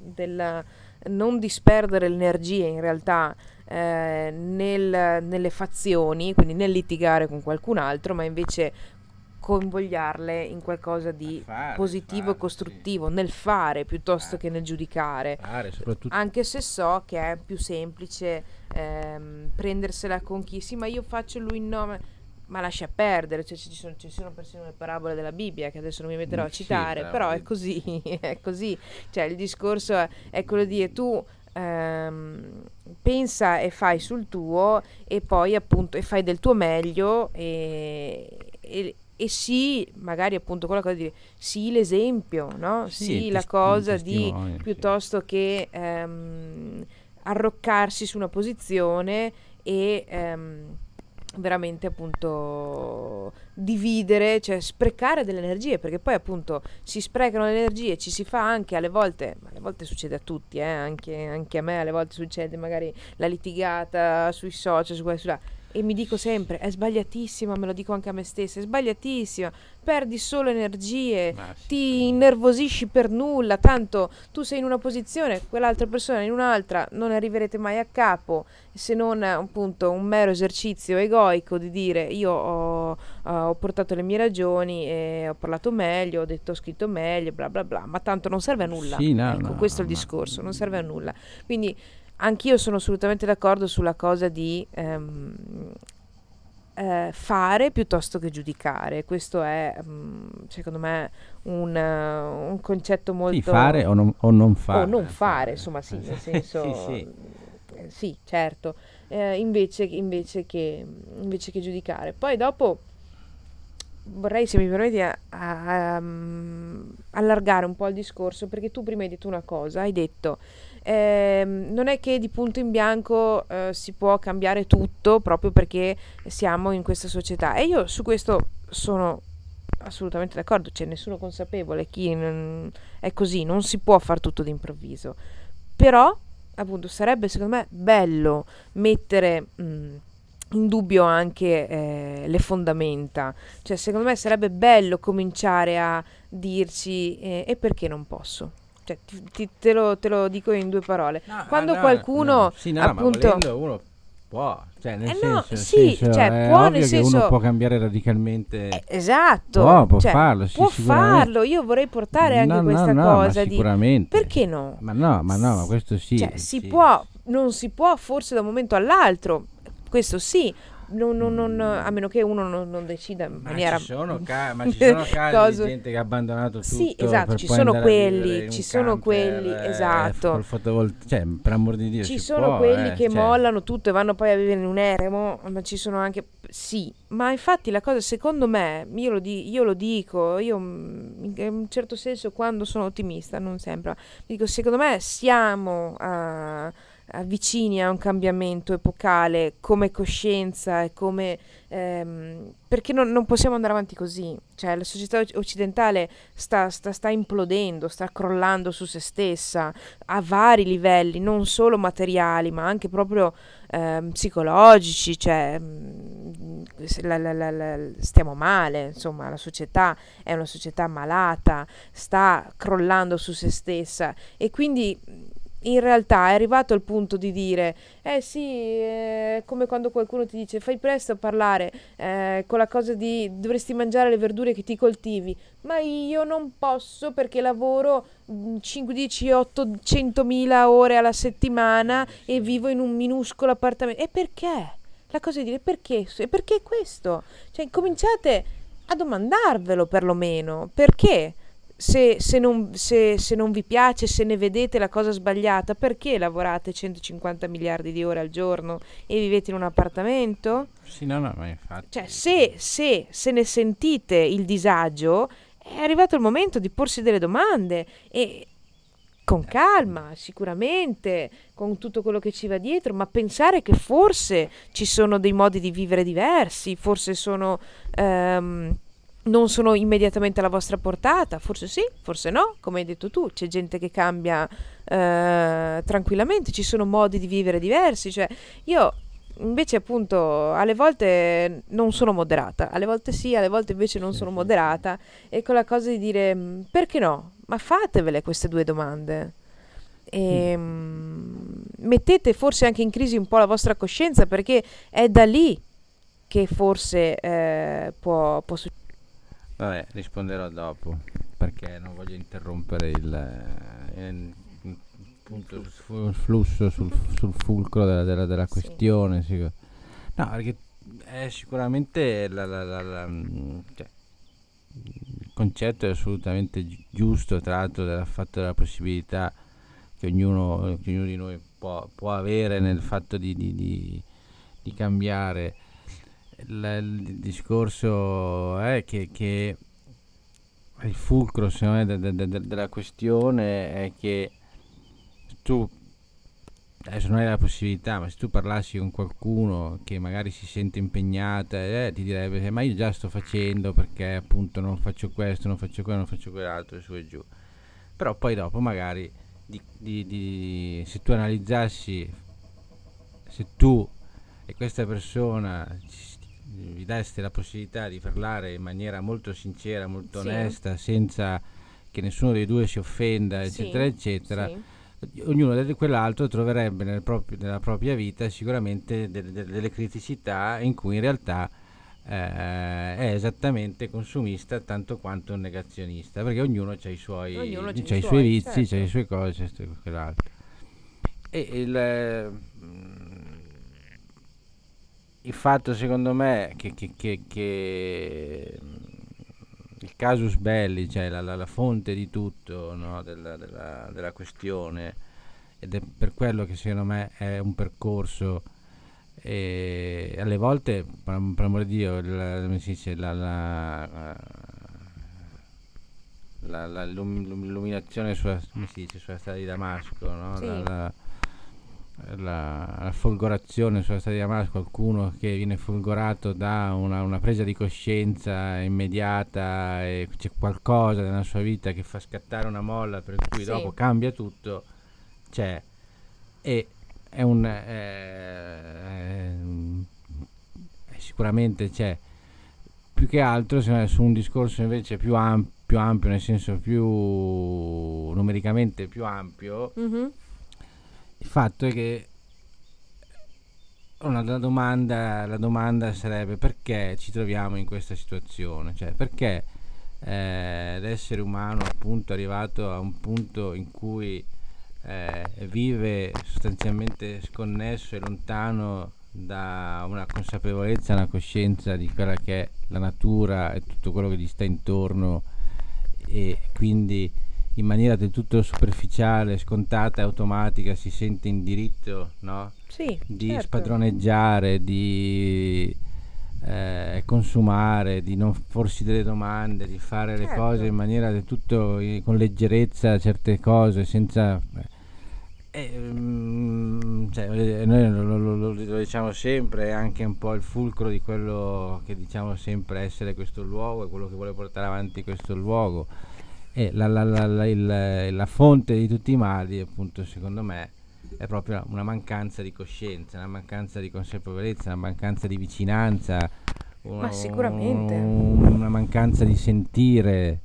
del non disperdere l'energia in realtà eh, nel- nelle fazioni, quindi nel litigare con qualcun altro, ma invece coinvogliarle in qualcosa di Fare, positivo fare, e costruttivo, nel fare piuttosto Fare. che nel giudicare. Fare, Anche se so che è più semplice ehm, prendersela con chi sì, ma io faccio lui no, ma, ma lascia perdere. Cioè, ci, sono, ci sono persino le parabole della Bibbia che adesso non mi metterò a sì, citare, bravo, però è così, è così. Cioè, il discorso è, è quello di dire tu. ehm, pensa e fai sul tuo e poi appunto e fai del tuo meglio e, e, e sì magari appunto quella cosa di dire sì l'esempio no? Sì, sì, la cosa di testimone, sì. piuttosto che ehm, arroccarsi su una posizione e ehm, veramente appunto dividere, cioè sprecare delle energie, perché poi appunto si sprecano le energie, ci si fa anche alle volte, ma alle volte succede a tutti, eh, anche, anche a me alle volte succede magari la litigata sui social, su questo, su là. E mi dico sempre, è sbagliatissima, me lo dico anche a me stessa, è sbagliatissima, perdi solo energie, sì, ti innervosisci per nulla, tanto tu sei in una posizione, quell'altra persona in un'altra, non arriverete mai a capo, se non appunto un mero esercizio egoico di dire io ho, ho portato le mie ragioni e ho parlato meglio, ho detto ho scritto meglio, bla bla bla, ma tanto non serve a nulla. Sì, no, ecco, no, questo è il discorso, non serve a nulla. Quindi anch'io sono assolutamente d'accordo sulla cosa di ehm, eh, fare piuttosto che giudicare. Questo è, mm, secondo me, un, eh, un concetto molto... Sì, fare o non, o non fare. o non fare, insomma, sì, nel senso... sì, sì. eh, sì, certo, eh, invece, invece, che, invece che giudicare. Poi dopo vorrei, se mi permetti, a- a- um, allargare un po' il discorso, perché tu prima hai detto una cosa, hai detto, ehm, non è che di punto in bianco eh, si può cambiare tutto proprio perché siamo in questa società. E io su questo sono assolutamente d'accordo, c'è nessuno consapevole, chi non- è così, non si può fare tutto d'improvviso. Però, appunto, sarebbe secondo me bello mettere mh, in dubbio anche eh, le fondamenta. Cioè, secondo me sarebbe bello cominciare a dirci eh, e perché non posso? Cioè, ti- ti- te, lo, te lo dico in due parole. No, Quando no, qualcuno no. Sì, no, appunto uno può, cioè nel Eh no, senso, nel sì, senso, cioè, può nel senso- uno può cambiare radicalmente Eh, esatto, Può, può cioè, farlo, sì, può farlo. Io vorrei portare anche No, no, questa no, cosa di sicuramente. perché no? Ma no, ma no, ma questo sì. Cioè, si sì. può, non si può forse da un momento all'altro, questo sì, non- non- non- a meno che uno non, non decida in Ma maniera... ci sono, ca- ma ci sono casi di gente che ha abbandonato tutto Sì, esatto, ci sono quelli, ci sono quelli, eh, esatto. col fotovol- cioè, per amor di Dio, Ci si sono può, quelli eh, che cioè, mollano tutto e vanno poi a vivere in un eremo, ma ci sono anche... Sì, ma infatti la cosa secondo me, io lo, di- io lo dico, io mm, in un certo senso quando sono ottimista, non sempre, dico secondo me siamo a, avvicini a un cambiamento epocale come coscienza e come... Ehm, perché non, non, possiamo andare avanti così, cioè la società occidentale sta, sta, sta, implodendo, sta crollando su se stessa a vari livelli, non solo materiali ma anche proprio ehm, psicologici, cioè mm, la, la, la, stiamo male, insomma la società è una società malata, sta crollando su se stessa. E quindi in realtà è arrivato al punto di dire, eh sì, eh, come quando qualcuno ti dice fai presto a parlare eh, con la cosa di dovresti mangiare le verdure che ti coltivi, ma io non posso perché lavoro 5, 10, 800 mila ore alla settimana e vivo in un minuscolo appartamento. E perché? La cosa è dire perché? E perché questo? Cioè, cominciate a domandarvelo perlomeno, perché? Se, se, non, se, se, non, vi piace, se ne vedete la cosa sbagliata, perché lavorate 150 miliardi di ore al giorno e vivete in un appartamento? Sì, no, no, ma infatti. Cioè, se, se, se ne sentite il disagio, è arrivato il momento di porsi delle domande e con calma, sicuramente, con tutto quello che ci va dietro, ma pensare che forse ci sono dei modi di vivere diversi, forse sono... Um, non sono immediatamente alla vostra portata, forse sì, forse no, come hai detto tu, c'è gente che cambia eh, tranquillamente, ci sono modi di vivere diversi, cioè io invece appunto alle volte non sono moderata, alle volte sì, alle volte invece non sono moderata. E con la cosa di dire mm, perché no, ma fatevele queste due domande. E, mm. mettete forse anche in crisi un po' la vostra coscienza perché è da lì che forse eh, può, può succedere Vabbè, risponderò dopo perché non voglio interrompere il, eh, il, il flusso sul, sul fulcro della, della, della questione. Sì. No, perché è sicuramente la, la, la, mm, cioè, il concetto è assolutamente giusto, tra l'altro, del fatto della possibilità che ognuno, che ognuno di noi può, può, avere nel fatto di, di, di, di cambiare il, il discorso è che, che, il fulcro me, de, de, de, della questione è che tu adesso non hai la possibilità, ma se tu parlassi con qualcuno che magari si sente impegnata, eh, ti direbbe: Ma io già sto facendo perché appunto non faccio questo, non faccio quello, non faccio quell'altro, e su e giù. Però poi dopo, magari, di, di, di, se tu analizzassi, se tu e questa persona vi deste la possibilità di parlare in maniera molto sincera, molto sì. onesta, senza che nessuno dei due si offenda, eccetera, sì. eccetera, sì. ognuno di quell'altro troverebbe nel proprio, nella propria vita sicuramente delle, delle criticità in cui in realtà eh, è esattamente consumista tanto quanto un negazionista, perché ognuno ha i suoi, c'ha i suoi, suoi vizi, certo. ha le sue cose, c'è quell'altro. E il il fatto secondo me che, che, che, che il casus belli, cioè la, la, la fonte di tutto no, della, della, della, questione, ed è per quello che secondo me è un percorso e alle volte, per, per amore di Dio, si dice, la, l'illuminazione sulla, dice, sulla strada di Damasco, no? Sì. La, la, folgorazione sulla strada di Damasco, qualcuno che viene folgorato da una, una, presa di coscienza immediata e c'è qualcosa nella sua vita che fa scattare una molla per cui sì. dopo cambia tutto, c'è. E è un... È, è, sicuramente c'è. Più che altro su un discorso invece più, amp, più ampio, nel senso più numericamente più ampio, mm-hmm il fatto è che una, la, domanda, la, domanda, sarebbe perché ci troviamo in questa situazione, cioè perché eh, l'essere umano appunto è arrivato a un punto in cui eh, vive sostanzialmente sconnesso e lontano da una consapevolezza, una coscienza di quella che è la natura e tutto quello che gli sta intorno e quindi in maniera del tutto superficiale, scontata e automatica si sente in diritto no? sì, di certo. spadroneggiare, di eh, consumare, di non porsi delle domande, di fare certo. le cose in maniera del tutto eh, con leggerezza certe cose senza... Eh, Eh, mm, cioè, noi lo, lo- lo- lo diciamo sempre, è anche un po' il fulcro di quello che diciamo sempre essere questo luogo e quello che vuole portare avanti questo luogo. E la, la- la- la- il- la fonte di tutti i mali, appunto, secondo me, è proprio una mancanza di coscienza, una mancanza di consapevolezza, una mancanza di vicinanza, una, Ma sicuramente. una mancanza di sentire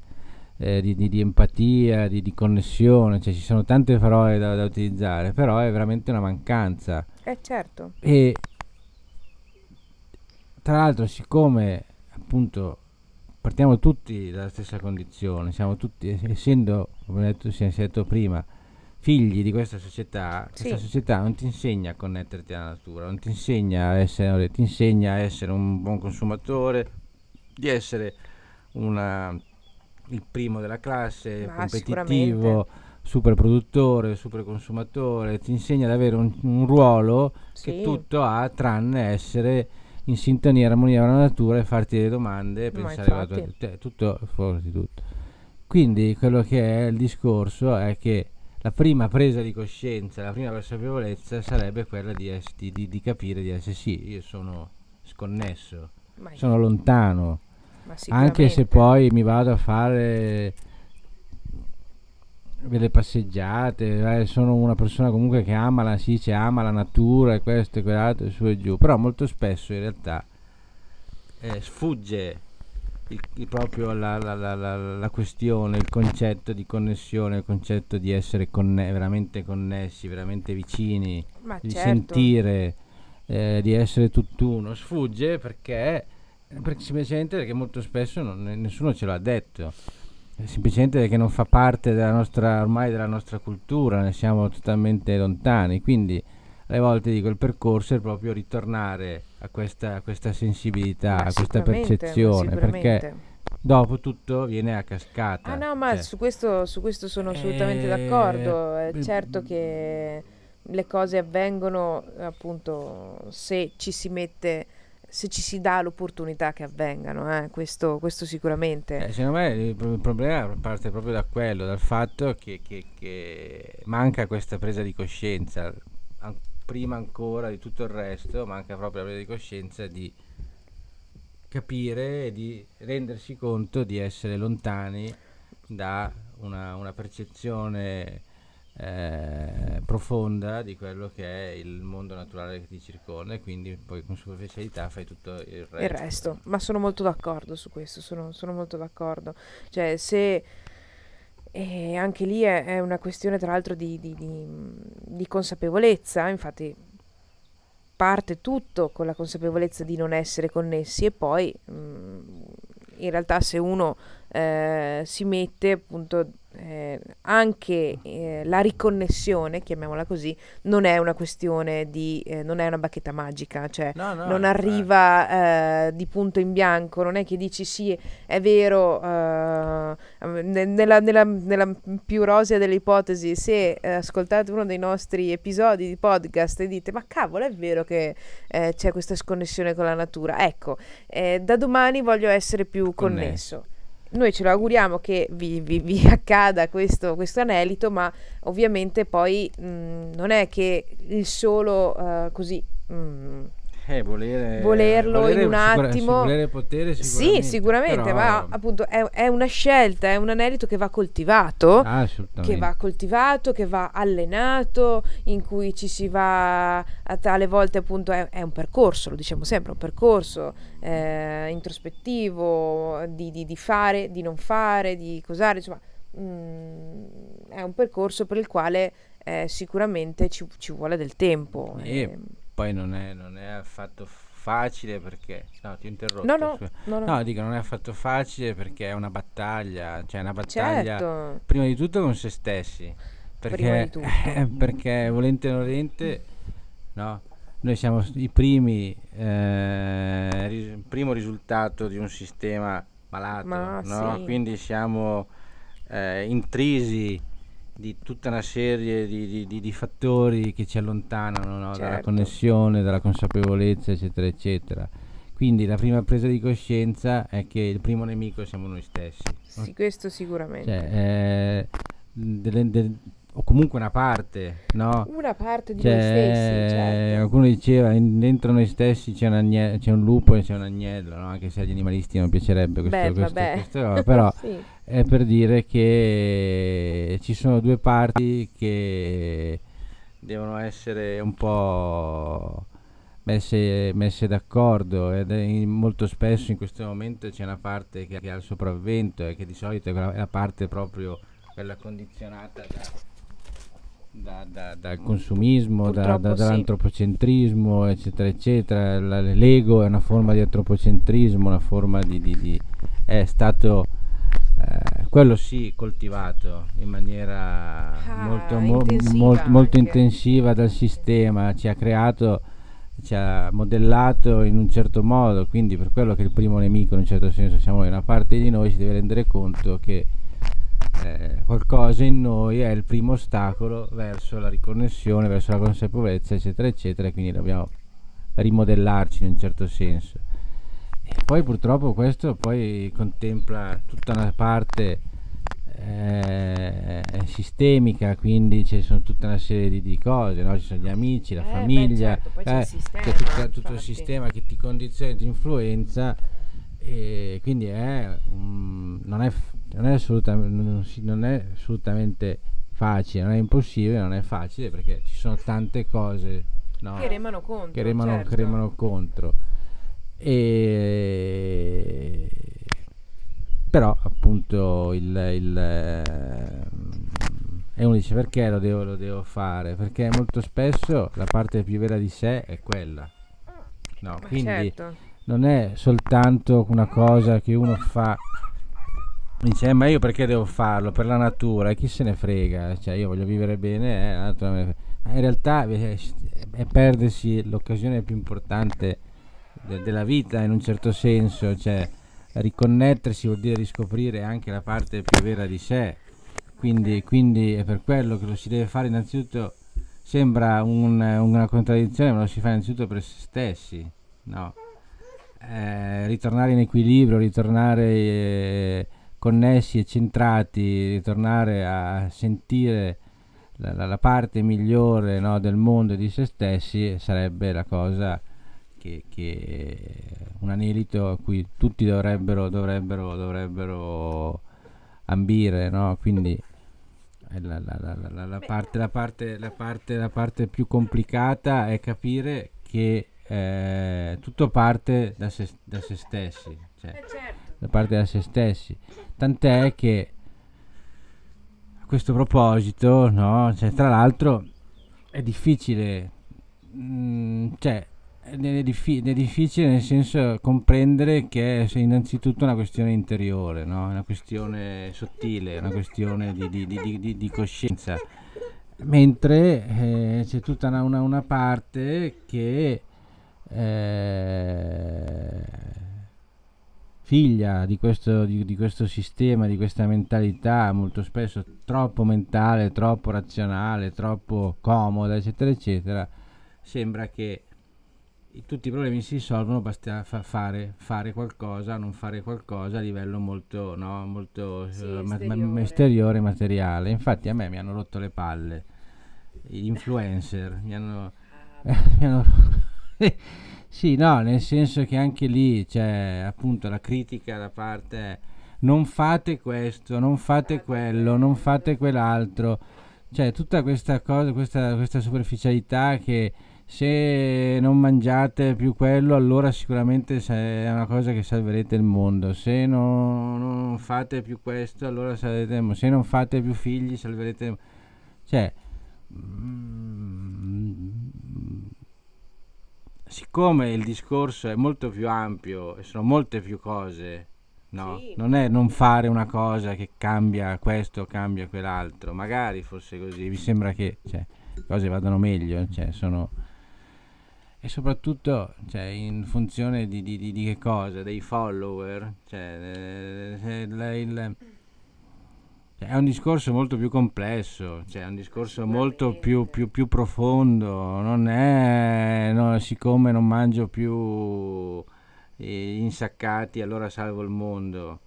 eh, di, di- di empatia, di, di connessione, cioè ci sono tante parole da, da utilizzare, però è veramente una mancanza. Eh certo. E tra l'altro, siccome appunto partiamo tutti dalla stessa condizione, siamo tutti, es- essendo, come detto, si è detto prima, figli di questa società, Sì. questa società non ti insegna a connetterti alla natura, non ti insegna a essere, ti insegna a essere un buon consumatore, di essere una- il primo della classe, Ma competitivo, super produttore, super consumatore, ti insegna ad avere un, un ruolo che Sì. tutto ha tranne essere in sintonia e armonia con la natura e farti delle domande e Ma pensare alla tua cioè, tutto fuori di tutto. Quindi quello che è il discorso è che la prima presa di coscienza, la prima consapevolezza sarebbe quella di, di- di- di capire di essere sì, io sono sconnesso, sono lontano, anche se poi mi vado a fare delle passeggiate, eh, sono una persona comunque che ama la, si dice, ama la natura e questo e quell'altro su e giù, però molto spesso in realtà eh, sfugge il, il proprio la, la- la- la- la questione, il concetto di connessione, il concetto di essere conne- veramente connessi, veramente vicini, Ma di certo. sentire, eh, di essere tutt'uno, sfugge perché, perché semplicemente perché molto spesso non- nessuno ce l'ha detto, semplicemente perché non fa parte della nostra, ormai della nostra cultura, ne siamo totalmente lontani, quindi alle volte dico il percorso è proprio ritornare a questa, a questa sensibilità, a questa percezione, perché dopo tutto viene a cascata. Ah no, ma cioè, su questo, su questo sono assolutamente Eh, d'accordo. È beh, certo che le cose avvengono appunto se ci si mette, se ci si dà l'opportunità che avvengano, eh, Questo, questo sicuramente. Eh, secondo me il, pro- il problema parte proprio da quello, dal fatto che, che- che manca questa presa di coscienza, An- prima ancora di tutto il resto, manca proprio la presa di coscienza di capire e di rendersi conto di essere lontani da una, una percezione eh, profonda di quello che è il mondo naturale che ti circonda e quindi poi con superficialità fai tutto il resto. il resto. Ma sono molto d'accordo su questo, sono, sono molto d'accordo. Cioè, se e anche lì è, è una questione, tra l'altro, di, di- di- di consapevolezza. Infatti, parte tutto con la consapevolezza di non essere connessi, e poi mm, in realtà, se uno eh, si mette appunto eh, anche eh, la riconnessione, chiamiamola così, non è una questione di, eh, non è una bacchetta magica, cioè No, no, non infatti. arriva eh, di punto in bianco, non è che dici sì, è vero, eh, ne- nella, nella- nella più rosea delle ipotesi, se eh, ascoltate uno dei nostri episodi di podcast e dite ma cavolo è vero che eh, c'è questa sconnessione con la natura, ecco, eh, da domani voglio essere più connesso. Noi ce lo auguriamo che vi, vi- vi accada questo, questo anelito, ma ovviamente poi mh, non è che il solo eh, così mh, Eh, volere, Volerlo volere in un sicura- attimo. sì, volere potere Sì, sicuramente. sicuramente, però- ma appunto è, è una scelta, è un anelito che va coltivato, Ah, che va coltivato, che va allenato, in cui ci si va a tale volte appunto è, è un percorso, lo diciamo sempre, un percorso eh, introspettivo di, di- di fare, di non fare, di cosare, insomma, mm, è un percorso per il quale eh, sicuramente ci, ci vuole del tempo. E eh. Poi non è, non è affatto facile perché... No, ti ho interrotto. No, no, no, no. No, dico, non è affatto facile perché è una battaglia, cioè una battaglia certo. prima di tutto con se stessi. Perché, eh, perché volente o nolente, no, noi siamo i primi, eh, ris- il primo risultato di un sistema malato, Ma no? sì. quindi siamo eh, intrisi di tutta una serie di, di- di- fattori che ci allontanano no? dalla Certo. connessione, dalla consapevolezza, eccetera, eccetera. Quindi la prima presa di coscienza è che il primo nemico siamo noi stessi. Sì, questo sicuramente. Cioè, eh, delle- del- o comunque una parte, no? Una parte di cioè, noi stessi, certo. Qualcuno diceva, in, dentro noi stessi c'è un, agne- c'è un, lupo e c'è un agnello, no? anche se agli animalisti non piacerebbe questo, Beh, questo, questo cosa, però sì. è per dire che ci sono due parti che devono essere un po' messe, messe d'accordo ed è molto spesso in questo momento c'è una parte che, che ha il sopravvento e che di solito è la, è la parte proprio quella condizionata da da, da, dal consumismo, da, dall'antropocentrismo, eccetera, eccetera. La, l'ego è una forma di antropocentrismo, una forma di... di, di è stato... Eh, quello sì coltivato in maniera ah, molto, mo, molto, molto intensiva dal sistema, ci ha creato, ci ha modellato in un certo modo, quindi per quello che il primo nemico in un certo senso siamo noi, una parte di noi si deve rendere conto che eh, qualcosa in noi è il primo ostacolo verso la riconnessione, verso la consapevolezza, eccetera, eccetera, e quindi dobbiamo rimodellarci in un certo senso. E poi purtroppo questo poi contempla tutta una parte eh, sistemica, quindi ci sono tutta una serie di, di cose, no? ci sono gli amici, la eh, famiglia, beh, certo, c'è, eh, sistema, c'è tutta, tutto il sistema che ti condiziona, ti influenza e quindi è un, non è non è, non, non è assolutamente facile, non è impossibile, non è facile perché ci sono tante cose no, che remano contro. Che remano, certo. che remano contro. E però appunto il, il e uno dice perché lo devo, lo devo, fare perché molto spesso la parte più vera di sé è quella no, quindi certo. non è soltanto una cosa che uno fa Dice, eh, ma io perché devo farlo? Per la natura, chi se ne frega? Cioè, io voglio vivere bene, eh, ma in realtà è, è perdersi l'occasione più importante de- della vita in un certo senso, cioè riconnettersi vuol dire riscoprire anche la parte più vera di sé, quindi, quindi è per quello che lo si deve fare innanzitutto, sembra un, una contraddizione, ma lo si fa innanzitutto per se stessi, no? Eh, ritornare in equilibrio, ritornare... Eh, connessi e centrati, ritornare a sentire la, la, la parte migliore no, del mondo e di se stessi sarebbe la cosa che, che un anelito a cui tutti dovrebbero, dovrebbero, dovrebbero ambire, no? quindi la, la, parte, la, parte, la, parte, la parte più complicata è capire che eh, tutto parte da se, da se stessi. Cioè, eh certo da parte da se stessi. Tant'è che a questo proposito, no, cioè, tra l'altro è difficile, mh, mm, cioè, è, diffi- è, difficile nel senso comprendere che è innanzitutto una questione interiore, no? una questione sottile, una questione di, di, di, di coscienza. Mentre eh, c'è tutta una, una, una parte che eh, figlia di questo, di, di questo, sistema, di questa mentalità molto spesso troppo mentale, troppo razionale, troppo comoda, eccetera, eccetera, sembra che tutti i problemi si risolvono basta fa fare, fare, qualcosa, non fare qualcosa a livello molto, no, molto sì, uh, ma, ma, esteriore, materiale. Infatti a me mi hanno rotto le palle, gli influencer, mi hanno... Ah. mi hanno Sì, no, nel senso che anche lì c'è appunto la critica da parte non fate questo, non fate quello, non fate quell'altro. Cioè, tutta questa cosa, questa, questa superficialità che se non mangiate più quello, allora sicuramente è una cosa che salverete il mondo. Se non, non fate più questo, allora salverete il mondo. Se non fate più figli, salverete il mondo. Cioè, mm, siccome il discorso è molto più ampio e sono molte più cose, no? Sì. Non è non fare una cosa che cambia questo, cambia quell'altro. Magari fosse così, mi sembra che cioè, le cose vadano meglio, cioè, sono... E soprattutto cioè, in funzione di, di, di, di, che cosa? Dei follower? Cioè, eh, il, il cioè, è un discorso molto più complesso, cioè è un discorso molto più, più, più profondo, non è no, siccome non mangio più eh, insaccati allora salvo il mondo,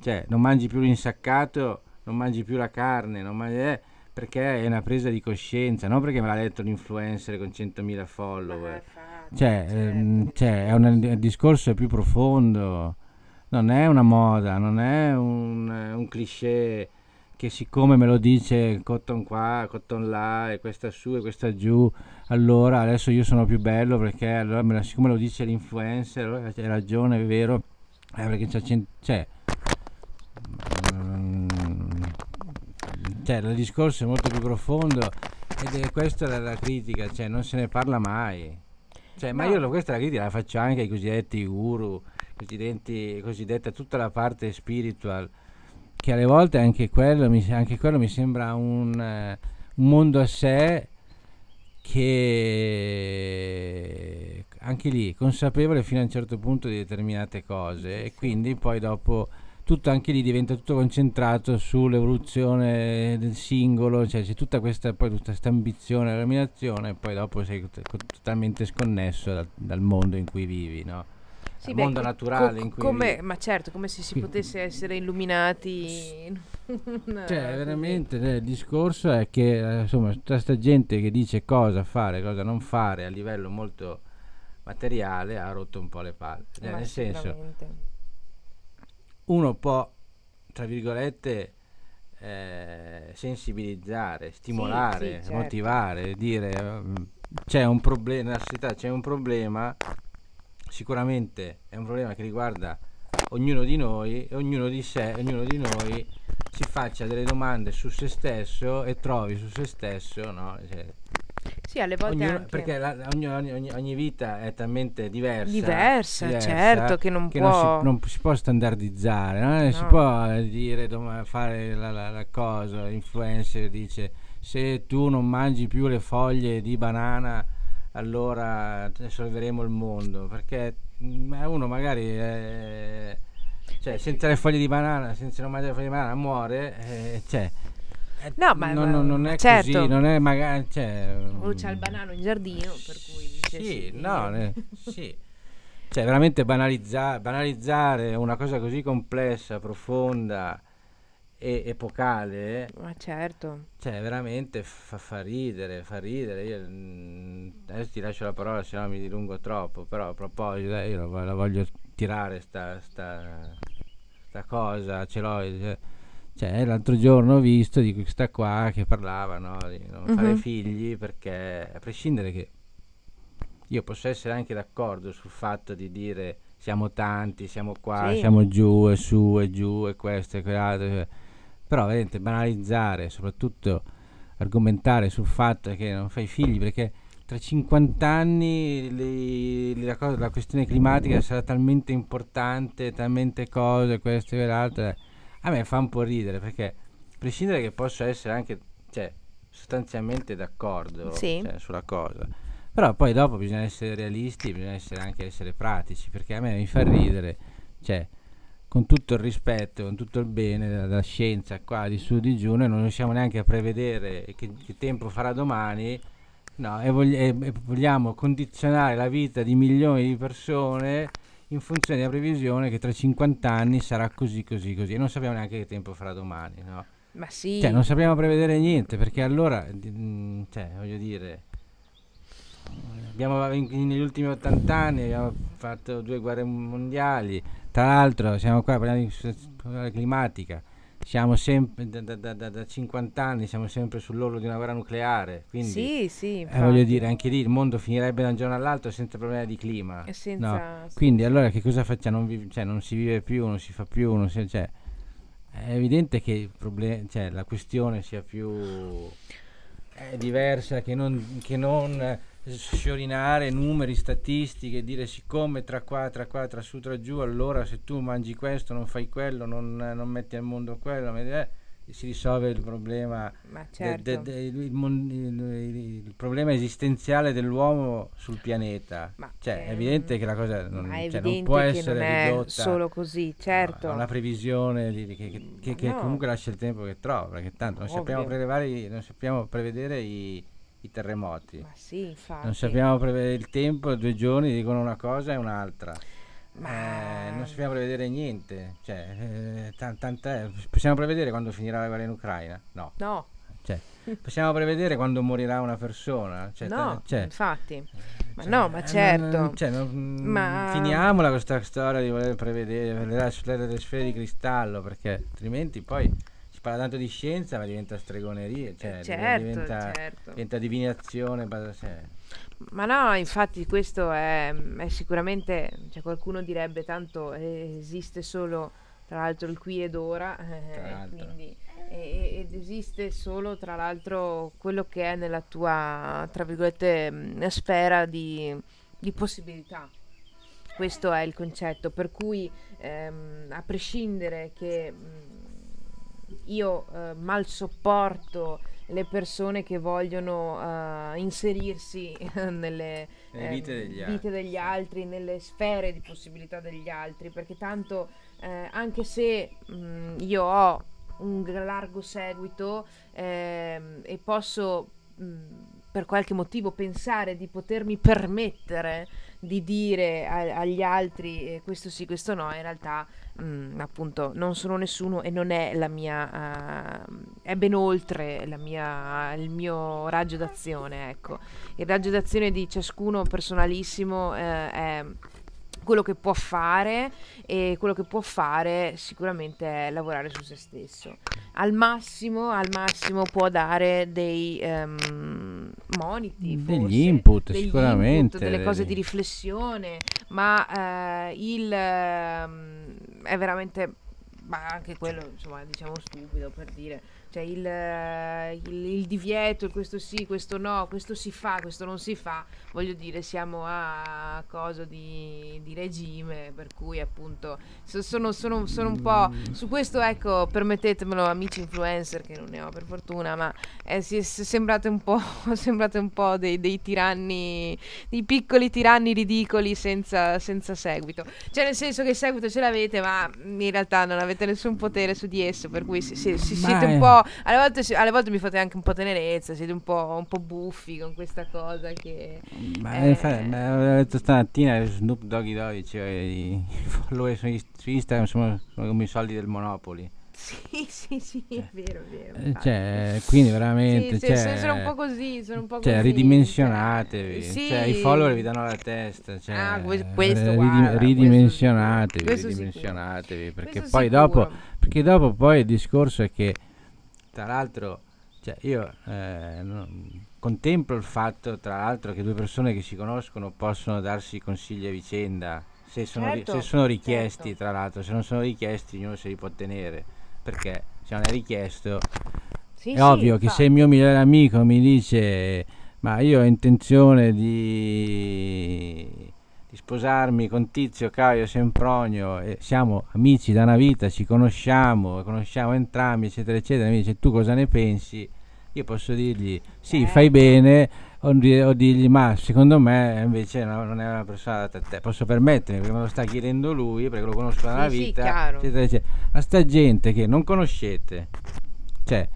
cioè non mangi più l'insaccato, non mangi più la carne, mangi, eh, perché è una presa di coscienza, non perché me l'ha detto l'influencer con 100.000 follower. Cioè, ehm, cioè, è un, il discorso più profondo, non è una moda, non è un, un cliché che siccome me lo dice cotton qua, cotton là, e questa su e questa giù, allora adesso io sono più bello perché allora me la, siccome lo dice l'influencer, allora hai ragione, è vero, eh, perché c'è, c'è, mm, cioè, il discorso è molto più profondo ed è questa la, la critica, cioè non se ne parla mai. Cioè, no. Ma io questa la critica la faccio anche ai cosiddetti guru, cosiddetti, cosiddetta tutta la parte spiritual che alle volte anche quello mi, anche quello mi sembra un, uh, un mondo a sé che anche lì consapevole fino a un certo punto di determinate cose e quindi poi dopo tutto anche lì diventa tutto concentrato sull'evoluzione del singolo, cioè c'è tutta questa, poi tutta questa ambizione, e poi dopo sei totalmente sconnesso dal, dal mondo in cui vivi, no? Sì, beh, mondo naturale co- in cui come, ma certo come se si potesse essere illuminati cioè veramente eh, il discorso è che eh, insomma tutta questa gente che dice cosa fare cosa non fare a livello molto materiale ha rotto un po' le palle. Cioè, nel senso uno può tra virgolette eh, sensibilizzare stimolare sì, sì, certo. motivare dire mm, c'è un problema nella società c'è un problema sicuramente è un problema che riguarda ognuno di noi e ognuno di sé, ognuno di noi si faccia delle domande su se stesso e trovi su se stesso, no? Cioè, sì, alle volte ognuno. Perché la, ogni, ogni, ogni, vita è talmente diversa. Diversa, diversa certo, che non che può... Non si, non si, può standardizzare, no? No. si può dire, fare la, la, la cosa, l'influencer dice se tu non mangi più le foglie di banana allora risolveremo il mondo perché mm, uno magari è, cioè, senza le foglie di banana senza non mangiare le foglie di banana muore eh, cioè, no, ma, non, ma, non è certo. così non è magari cioè, o c'ha il banano in giardino per cui dice sì, sì no ne, sì. Cioè veramente banalizza- banalizzare una cosa così complessa profonda e epocale ma certo cioè veramente fa, fa ridere fa ridere io mh, mm, adesso ti lascio la parola se no mi dilungo troppo però a proposito eh, io la, la, voglio tirare sta, sta, sta cosa ce l'ho cioè, cioè, l'altro giorno ho visto di questa qua che parlava no, di non uh-huh. fare mhm. figli perché a prescindere che io posso essere anche d'accordo sul fatto di dire siamo tanti, siamo qua, sì. siamo giù e su e giù e questo e quell'altro cioè, però vedete banalizzare soprattutto argomentare sul fatto che non fai figli perché tra 50 anni le, la, cosa, la, questione climatica sarà talmente importante talmente cose questo e l'altro a me fa un po' ridere perché a prescindere che posso essere anche cioè, sostanzialmente d'accordo sì. cioè, sulla cosa però poi dopo bisogna essere realisti bisogna essere anche essere pratici perché a me mi fa ridere cioè con tutto il rispetto, con tutto il bene della, scienza qua di su di giù, noi non riusciamo neanche a prevedere che, che tempo farà domani, no, e, vogli- e, vogliamo condizionare la vita di milioni di persone in funzione della previsione che tra 50 anni sarà così, così, così, e non sappiamo neanche che tempo farà domani, no? Ma sì. Cioè, non sappiamo prevedere niente, perché allora, mm, cioè, voglio dire, abbiamo, negli ultimi 80 anni abbiamo fatto due guerre mondiali, tra l'altro siamo qua parliamo di situazione climatica, siamo sempre da, da, da, da, 50 anni siamo sempre sull'orlo di una guerra nucleare, quindi sì, sì, eh, voglio dire anche lì il mondo finirebbe da un giorno all'altro senza problemi di clima. Senza, no? Quindi allora che cosa facciamo? Non, vi, cioè, non, si vive più, non si fa più, non si, cioè, è evidente che problem- cioè, la questione sia più è diversa che non, che non sciorinare numeri, statistiche, dire siccome tra qua, tra qua, tra su, tra giù, allora se tu mangi questo, non fai quello, non, non metti al mondo quello, eh, si risolve il problema, certo. de, de, de, il, il, il, problema esistenziale dell'uomo sul pianeta. Ma cioè, è evidente che la cosa non, cioè, non può essere non ridotta solo così, certo. a una previsione di, che, che, che, che no. comunque lascia il tempo che trova, perché tanto non sappiamo, non sappiamo prevedere i i terremoti. Ma sì. Non sappiamo prevedere il tempo, due giorni dicono una cosa e un'altra. Ma... Eh, non sappiamo prevedere niente. Cioè, eh, t- possiamo prevedere quando finirà la guerra in Ucraina? No. No. Cioè, possiamo prevedere quando morirà una persona? Cioè, no, cioè, infatti. Ma cioè, no, ma eh, certo. non- cioè, non- Ma- Finiamola questa storia di voler prevedere le, le, le sfere di cristallo, perché altrimenti poi si parla tanto di scienza, ma diventa stregoneria, cioè certo, diventa, certo. diventa divinazione. cioè, Ma no, infatti questo è, è sicuramente, cioè qualcuno direbbe tanto eh, esiste solo tra l'altro il qui ed ora, eh, quindi, e- ed esiste solo tra l'altro quello che è nella tua, tra virgolette, mh, sfera di, di possibilità. Questo è il concetto, per cui ehm, a prescindere che mh, io eh, mal sopporto le persone che vogliono eh, inserirsi nelle ehm, vite degli vite altri, degli altri, nelle sfere di possibilità degli altri, perché tanto eh, anche se mh, io ho un largo seguito ehm, e posso mh, per qualche motivo pensare di potermi permettere di dire a- agli altri eh, questo sì, questo no, in realtà mh, appunto non sono nessuno e non è la mia eh, è ben oltre la mia, il mio raggio d'azione ecco. Il raggio d'azione di ciascuno personalissimo eh, è quello che può fare e quello che può fare sicuramente è lavorare su se stesso. Al massimo al massimo può dare dei ehm, moniti Degli forse, input, degli sicuramente, input, delle cose degli- di riflessione ma eh, il ehm, è veramente ma anche quello insomma diciamo stupido per dire cioè il, eh, il, il divieto questo sì questo no questo si fa questo non si fa. Voglio dire siamo a coso di, di regime per cui appunto so- sono, sono, sono un po' su questo ecco permettetemelo amici influencer che non ne ho per fortuna ma eh, si, sembrate un po' sembrate un po' dei, dei tiranni dei piccoli tiranni ridicoli senza, senza seguito. Cioè nel senso che il seguito ce l'avete ma in realtà non avete nessun potere su di esso per cui si- si- si- siete un po' alle volte, si- alle volte mi fate anche un po' tenerezza siete un po', un po' buffi con questa cosa che Ma eh, infatti, avevo letto stamattina Snoop Doggy Doggy, cioè i follower su, Instagram sono, sono come i soldi del Monopoli. sì sì sì è vero è vero Eh. Cioè, quindi veramente, Sì, cioè, sono, sono un po' così, sono un po' cioè, così, ridimensionatevi, cioè, sì. cioè, i follower vi danno la testa, cioè, Ah, que- questo, guarda, ridimensionatevi, questo ridimensionatevi, perché Questo poi sicuro. dopo, perché dopo poi il discorso è che, tra l'altro, cioè, io eh, contemplo il fatto, tra l'altro, che due persone che si conoscono possono darsi consigli a vicenda, se sono, ri- Certo, se sono richiesti, certo. tra l'altro, se non sono richiesti ognuno se li può tenere, perché se non è richiesto Sì, è sì, ovvio che se il mio migliore amico mi dice ma io ho intenzione di, di sposarmi con Tizio Caio Sempronio e siamo amici da una vita, ci conosciamo, conosciamo entrambi, eccetera, eccetera, mi dice tu cosa ne pensi? Io posso dirgli sì, Eh. fai bene, o, o dirgli ma secondo me invece no- non è una persona adatta a te. Posso permettermi perché me lo sta chiedendo lui, perché lo conosco da una Sì, sì, vita, chiaro. eccetera, eccetera. Ma sta gente che non conoscete, cioè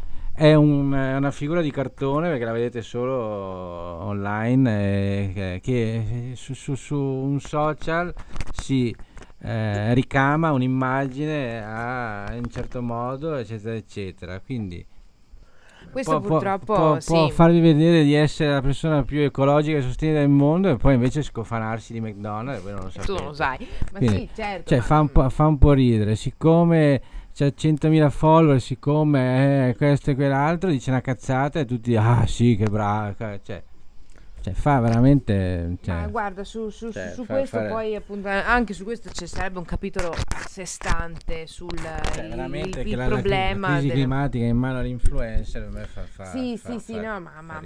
è un- è una figura di cartone perché la vedete solo online eh, che, su, su- su un social si eh, ricama un'immagine a, in un certo modo eccetera eccetera. Quindi Questo può, purtroppo può- sì. può farvi vedere di essere la persona più ecologica e sostenibile del mondo e poi invece scofanarsi di McDonald's e non lo tu sapete lo sai. Ma Quindi, sì, certo. cioè ma- fa un, po', fa un po' ridere siccome c'ha 100.000 follower siccome è questo e quell'altro dice una cazzata e tutti ah sì che bravo cioè, cioè fa veramente cioè, Ma guarda, su, su- cioè, su fa- questo fare- poi appunto anche su questo ci sarebbe un capitolo a sé stante sul cioè, il, veramente il che la, problema la crisi del- climatica in mano all'influencer fa, fa, Sì, sì, sì, no, ma, ma-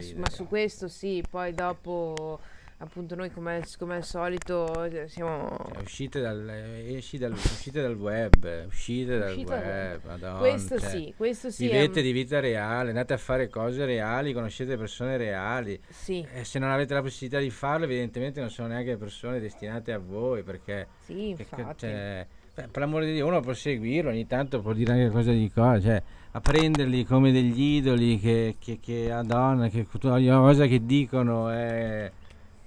su- ma su questo sì, poi dopo appunto noi come, come al solito eh, siamo... Uscite dal, eh, esci dal, uscite dal web uscite dal Uscite dal web madonna, questo cioè, sì, questo sì. vivete un- di vita reale andate a fare cose reali conoscete persone reali Sì, E se non avete la possibilità di farlo, evidentemente non sono neanche persone destinate a voi, perché sì, che- che- infatti. cioè, beh, per l'amore di Dio, uno può seguirlo, ogni tanto può dire anche cose di cosa, cioè a prenderli come degli idoli che, che, che che ogni cosa che dicono è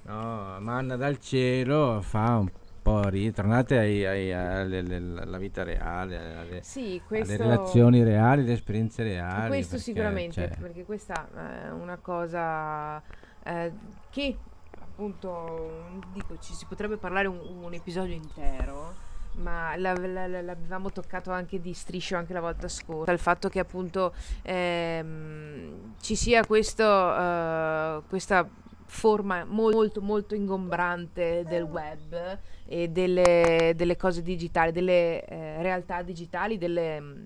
no, manna dal cielo, fa un po' po' ri- tornate ai- ai- alle- alle- alla vita reale, alle, Sì, alle questo... relazioni reali, alle esperienze reali. Questo perché, sicuramente, cioè, perché questa è una cosa eh, che appunto dico ci si potrebbe parlare un, un episodio intero. Ma la- la- la- l'avevamo toccato anche di striscio anche la volta scorsa. Il fatto che appunto ehm, ci sia questo, eh, questa forma mo- molto molto ingombrante del web e delle, delle cose digitali, delle eh, realtà digitali, delle mm,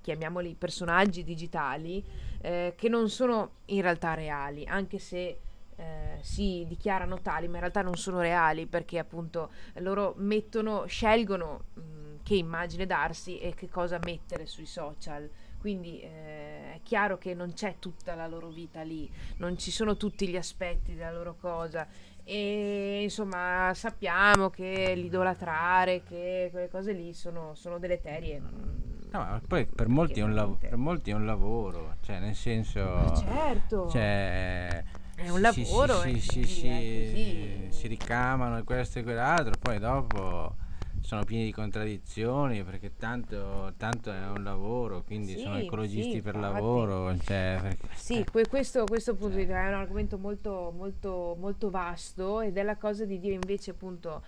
chiamiamoli personaggi digitali eh, che non sono in realtà reali, anche se eh, si dichiarano tali, ma in realtà non sono reali perché appunto loro mettono, scelgono mh, che immagine darsi e che cosa mettere sui social. Quindi eh, è chiaro che non c'è tutta la loro vita lì, non ci sono tutti gli aspetti della loro cosa e insomma sappiamo che l'idolatrare, che quelle cose lì sono, sono deleterie. no, ma poi per molti, è un lav- per molti è un lavoro, cioè nel senso... Ma certo. Cioè, È un lavoro, si, eh, si, quindi si, ricamano questo e quell'altro, poi dopo sono pieni di contraddizioni perché tanto, tanto è un lavoro, quindi Sì, sono ecologisti sì, per infatti. lavoro. Cioè, Sì, que- questo, questo appunto è un argomento molto, molto, molto vasto ed è la cosa di dire invece appunto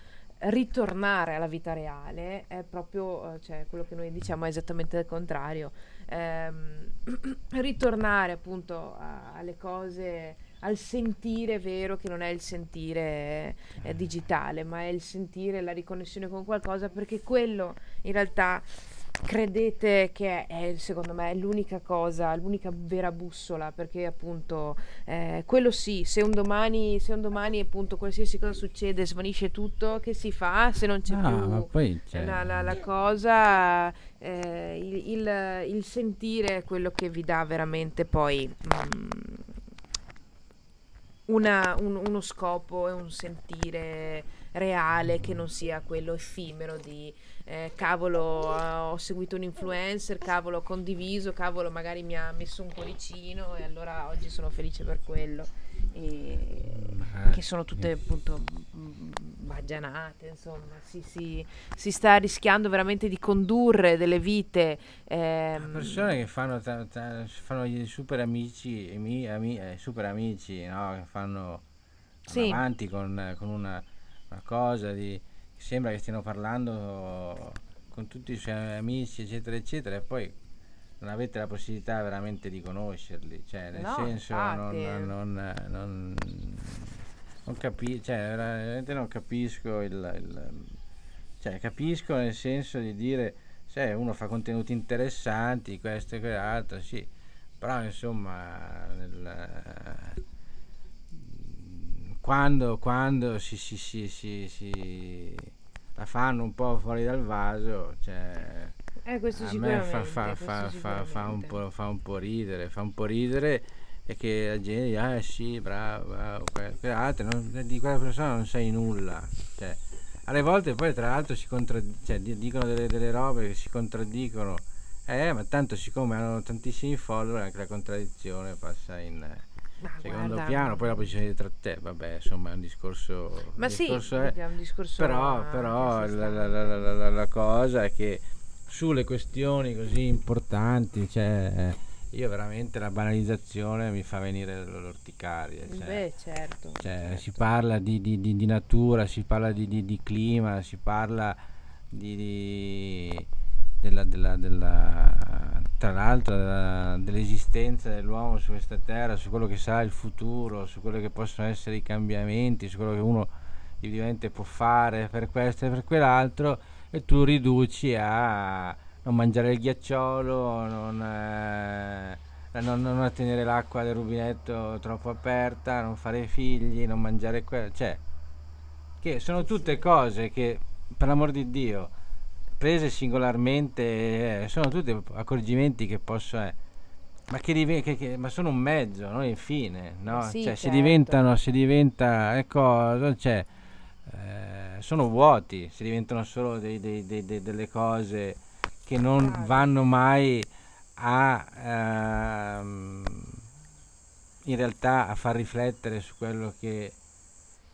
ritornare alla vita reale è proprio, eh, cioè quello che noi diciamo è esattamente il contrario. Ehm, ritornare appunto a- alle cose, al sentire vero che non è il sentire eh, digitale, ma è il sentire la riconnessione con qualcosa perché quello in realtà credete che è, secondo me, l'unica cosa, l'unica vera bussola, perché appunto eh, quello sì, se un domani, se un domani appunto qualsiasi cosa succede, svanisce tutto, che si fa se non c'è Ah, più poi cioè, la, la- la cosa, eh, il, il- il sentire è quello che vi dà veramente poi mm, una- un- uno scopo e un sentire reale che non sia quello effimero di eh, cavolo eh, ho seguito un influencer, cavolo ho condiviso, cavolo magari mi ha messo un cuoricino e allora oggi sono felice per quello. Ma- che sono tutte appunto mm, baggianate, insomma, si, si- si sta rischiando veramente di condurre delle vite. ehm, persone che fanno, ta- ta- fanno gli super amici, ami- ami- eh, super amici, no? Che fanno Sì. avanti con, con una, una cosa di sembra che stiano parlando con tutti i suoi amici, eccetera, eccetera, e poi non avete la possibilità veramente di conoscerli, cioè nel No, senso non, infatti. non, non, non capi- cioè, veramente non capisco il, il- cioè capisco nel senso di dire se uno fa contenuti interessanti, questo e quell'altro, sì, però insomma nel- quando, quando si, si, si, si la fanno un po' fuori dal vaso, cioè, eh, questo a me fa, fa, fa, fa, un po', fa un po' ridere, fa un po' ridere e che la gente dice, ah sì, bravo, quell'altro, non- di quella persona non sai nulla. Cioè, alle volte poi tra l'altro si contradd- cioè, di- dicono delle, delle robe che si contraddicono, eh, ma tanto siccome hanno tantissimi follower anche la contraddizione passa in eh, Ma secondo guarda, piano, poi dopo ci sono dietro a te, vabbè, insomma è un discorso... Ma un sì, discorso è- è un discorso però, però la, la- la- la- la- la cosa è che sulle questioni così importanti, cioè, eh, io veramente la banalizzazione mi fa venire l'orticaria. Cioè, Beh, certo. cioè, certo. si parla di, di- di- di natura, si parla di, di- di clima, si parla di, di- della, della- della- tra l'altro della- dell'esistenza dell'uomo su questa terra, su quello che sarà il futuro, su quello che possono essere i cambiamenti, su quello che uno evidentemente può fare per questo e per quell'altro e tu riduci a non mangiare il ghiacciolo, non, eh, non, non tenere l'acqua del rubinetto troppo aperta, non fare figli, non mangiare quello, cioè che sono tutte cose che per l'amor di Dio prese singolarmente eh, sono tutti accorgimenti che posso eh, ma che, dive- che- che- ma sono un mezzo non il fine no? Sì, cioè si certo. diventano si diventa ecco cioè eh, sono vuoti si diventano solo dei- dei- dei- delle cose che non vanno mai a ehm, in realtà a far riflettere su quello che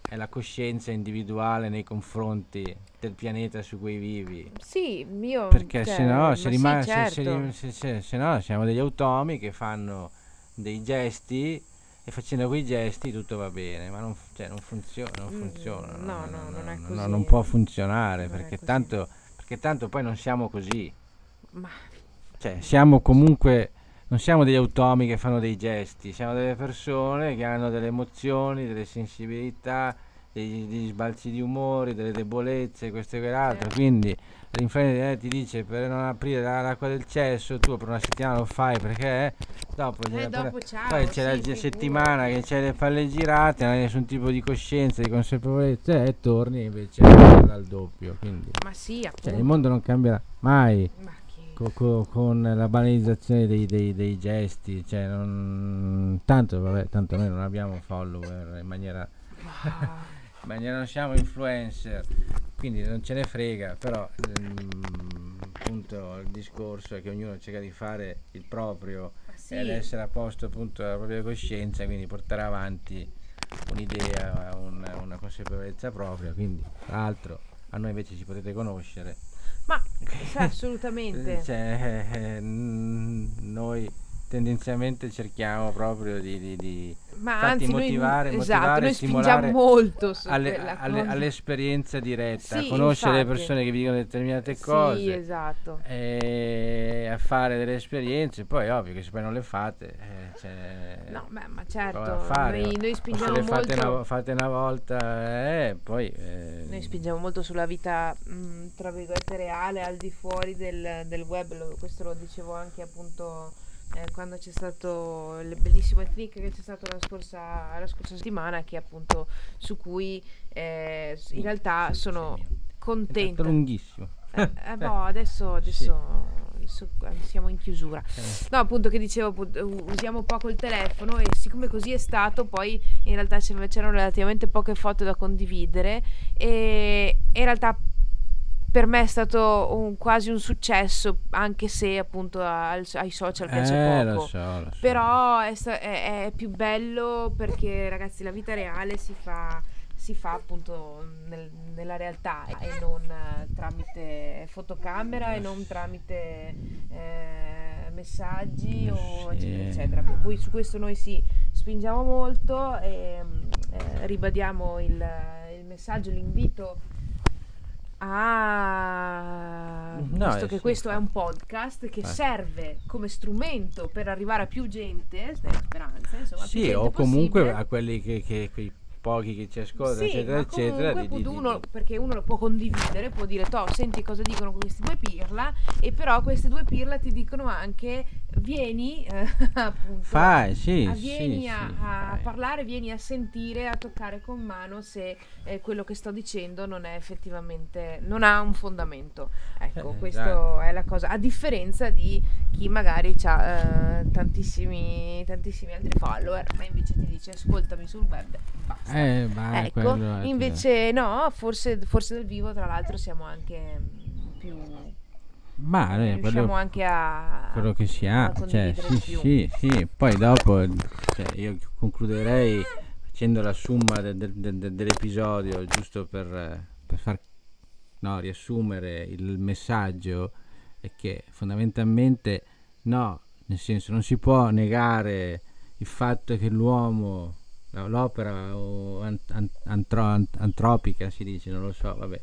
è la coscienza individuale nei confronti del pianeta su cui vivi. Sì, io... Perché cioè, se no, se, sì, rimane, se- certo. se- se- se no siamo degli automi che fanno dei gesti e facendo quei gesti tutto va bene, ma non, cioè, non funziona, non Mm, funziona. no, no, non è no, così. non può funzionare perché tanto, perché tanto poi non siamo così. Ma Cioè, siamo comunque, non siamo degli automi che fanno dei gesti, siamo delle persone che hanno delle emozioni, delle sensibilità, degli, degli sbalzi di umori, delle debolezze, questo e quell'altro. Quindi eh, ti dice per non aprire la- l'acqua del cesso, tu per una settimana lo fai perché dopo, Eh, dopo, ciao, poi c'è la sì, figurati. settimana che c'è le palle girate, non hai nessun tipo di coscienza, di consapevolezza e torni invece al doppio. Quindi, ma sì, cioè, il mondo non cambierà mai Ma con la banalizzazione dei, dei- dei gesti, cioè non, tanto, vabbè, tanto noi non abbiamo follower in maniera, Ma- maniera non siamo influencer, quindi non ce ne frega, però ehm, appunto il discorso è che ognuno cerca di fare il proprio sì. e ad essere a posto appunto della propria coscienza, quindi portare avanti un'idea, un- una consapevolezza propria, quindi tra l'altro a noi invece ci potete conoscere. Ma assolutamente. Cioè, eh, n- noi tendenzialmente cerchiamo proprio di, di- di Ma anzi, noi, motivare- esatto, motivare noi stimolare spingiamo molto alle- alle- all'esperienza diretta, Sì, a conoscere le infatti. persone che vi dicono determinate Sì, cose esatto. e a fare delle esperienze, poi ovvio che se poi non le fate, eh, cioè, No, beh, ma certo, fare, noi, noi o se spingiamo le fate molto... una, fate una volta, eh, poi eh, Noi spingiamo molto sulla vita, mh, tra virgolette, reale, al di fuori del, del web, lo- questo lo dicevo anche appunto eh, quando c'è stato il bellissimo click che c'è stato la scorsa, la scorsa settimana, che appunto su cui eh, in realtà sono è contenta. stato lunghissimo. Eh, eh, boh, adesso, adesso, adesso eh, siamo in chiusura. Eh. No, appunto che dicevo, usiamo poco il telefono e siccome così è stato, poi in realtà c'erano relativamente poche foto da condividere e in realtà per me è stato un- quasi un successo, anche se appunto al- ai social piace Eh, poco. lo so, lo so. Però è, sta- è- è più bello perché ragazzi la vita reale si fa, si fa appunto nel- nella realtà e non eh, tramite fotocamera e non tramite eh, messaggi o Sì. eccetera eccetera. Per cui su questo noi sì spingiamo molto e mm, eh, ribadiamo il, il messaggio, l'invito a No, visto eh, che sì, questo è un podcast che Eh. serve come strumento per arrivare a più gente, nella speranza, insomma, Sì, o comunque possibile. a quelli che, che- quei pochi che ci ascoltano, Sì, eccetera, eccetera. di- di- di- uno, perché uno lo può condividere, può dire, toh, senti cosa dicono questi due pirla, e però questi due pirla ti dicono anche, vieni, eh, appunto, Fai, sì, a- sì, vieni sì, a, a fai. parlare, vieni a sentire, a toccare con mano se eh, quello che sto dicendo non è effettivamente, non ha un fondamento. Ecco, Eh, questo esatto. è la cosa, a differenza di chi magari ha tantissimi, tantissimi altri follower, ma invece ti dice ascoltami sul web e basta. Eh, ma è Ecco, invece no, forse, forse dal vivo tra l'altro siamo anche più... Ma eh, riusciamo quello, anche a... quello che si ha, cioè, sì, sì, sì, poi dopo cioè, io concluderei facendo la somma de- de- de- de- dell'episodio, giusto per, per far no, riassumere il messaggio, è che fondamentalmente no, nel senso non si può negare il fatto che l'uomo, l'opera antro- ant- antropica si dice, non lo so, vabbè,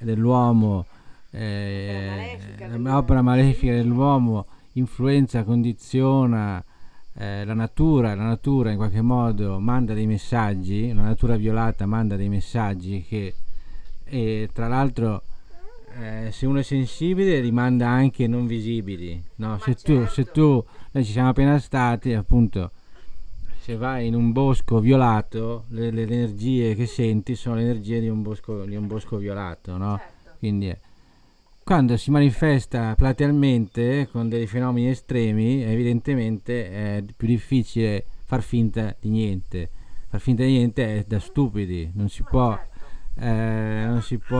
dell'uomo, eh, l'opera malefica dell'uomo influenza, condiziona eh, la natura, la natura in qualche modo manda dei messaggi, la natura violata manda dei messaggi che e tra l'altro eh, se uno è sensibile rimanda anche non visibili, no? se, tu, se certo. tu, noi ci siamo appena stati appunto se vai in un bosco violato, le, le energie che senti sono le energie di un bosco, di un bosco violato, no? Certo. Quindi quando si manifesta platealmente con dei fenomeni estremi, evidentemente è più difficile far finta di niente. Far finta di niente è da stupidi, non si può, eh, non si può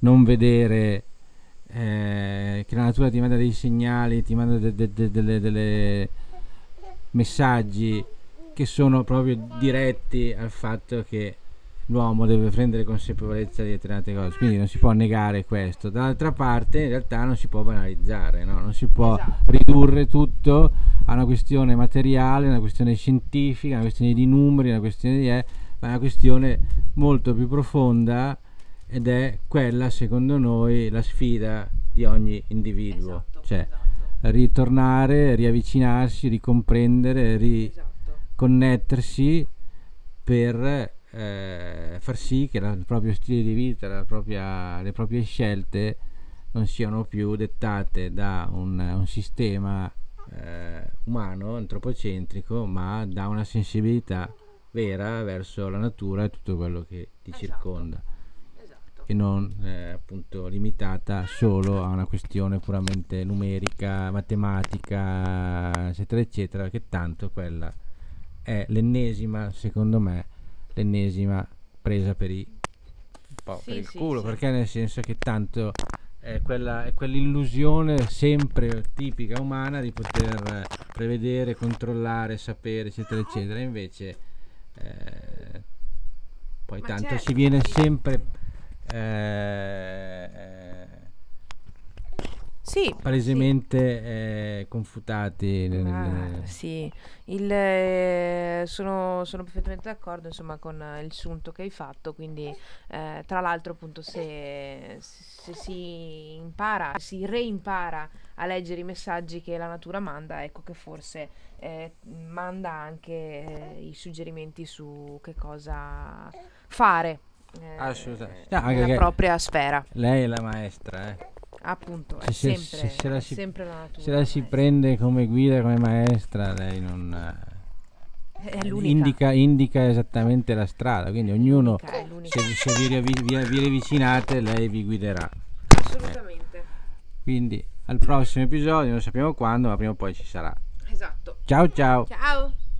non vedere eh, che la natura ti manda dei segnali, ti manda de- de- de- delle, delle messaggi che sono proprio diretti al fatto che l'uomo deve prendere consapevolezza di determinate cose, quindi non si può negare questo. Dall'altra parte in realtà non si può banalizzare, no? non si può Esatto. ridurre tutto a una questione materiale, una questione scientifica, una questione di numeri, una questione di... ma è una questione molto più profonda ed è quella, secondo noi, la sfida di ogni individuo. Esatto, Cioè, esatto, ritornare, riavvicinarsi, ricomprendere, esatto. riconnettersi per eh, far sì che il proprio stile di vita, propria- le proprie scelte non siano più dettate da un, un sistema eh, umano, antropocentrico, ma da una sensibilità vera verso la natura e tutto quello che ti Esatto. circonda Esatto. e non eh, appunto limitata solo a una questione puramente numerica, matematica, eccetera, eccetera, che tanto quella è l'ennesima, secondo me, l'ennesima presa per, i, po' Sì, per il sì, culo, sì. perché nel senso che tanto è, quella, è quell'illusione sempre tipica umana di poter prevedere, controllare, sapere, eccetera, eccetera, invece eh, poi Ma tanto certo, si viene sì. sempre eh, eh, Sì, palesemente eh, confutati nel- Ah, sì, il, eh, sono, sono perfettamente d'accordo insomma con il sunto che hai fatto, quindi eh, tra l'altro appunto se, se si impara, si reimpara a leggere i messaggi che la natura manda, ecco che forse eh, manda anche eh, i suggerimenti su che cosa fare eh, Assolutamente. No, anche nella che- propria sfera, lei è la maestra eh. appunto, è Se- se- sempre, se- se la è si- sempre la natura. se la si prende come guida come maestra lei non eh, È l'unica. indica, indica esattamente la strada quindi ognuno L'unica, è l'unica. se, se vi, riavi- vi, vi rivicinate lei vi guiderà Assolutamente. quindi al prossimo episodio non sappiamo quando ma prima o poi ci sarà Esatto. ciao ciao Ciao.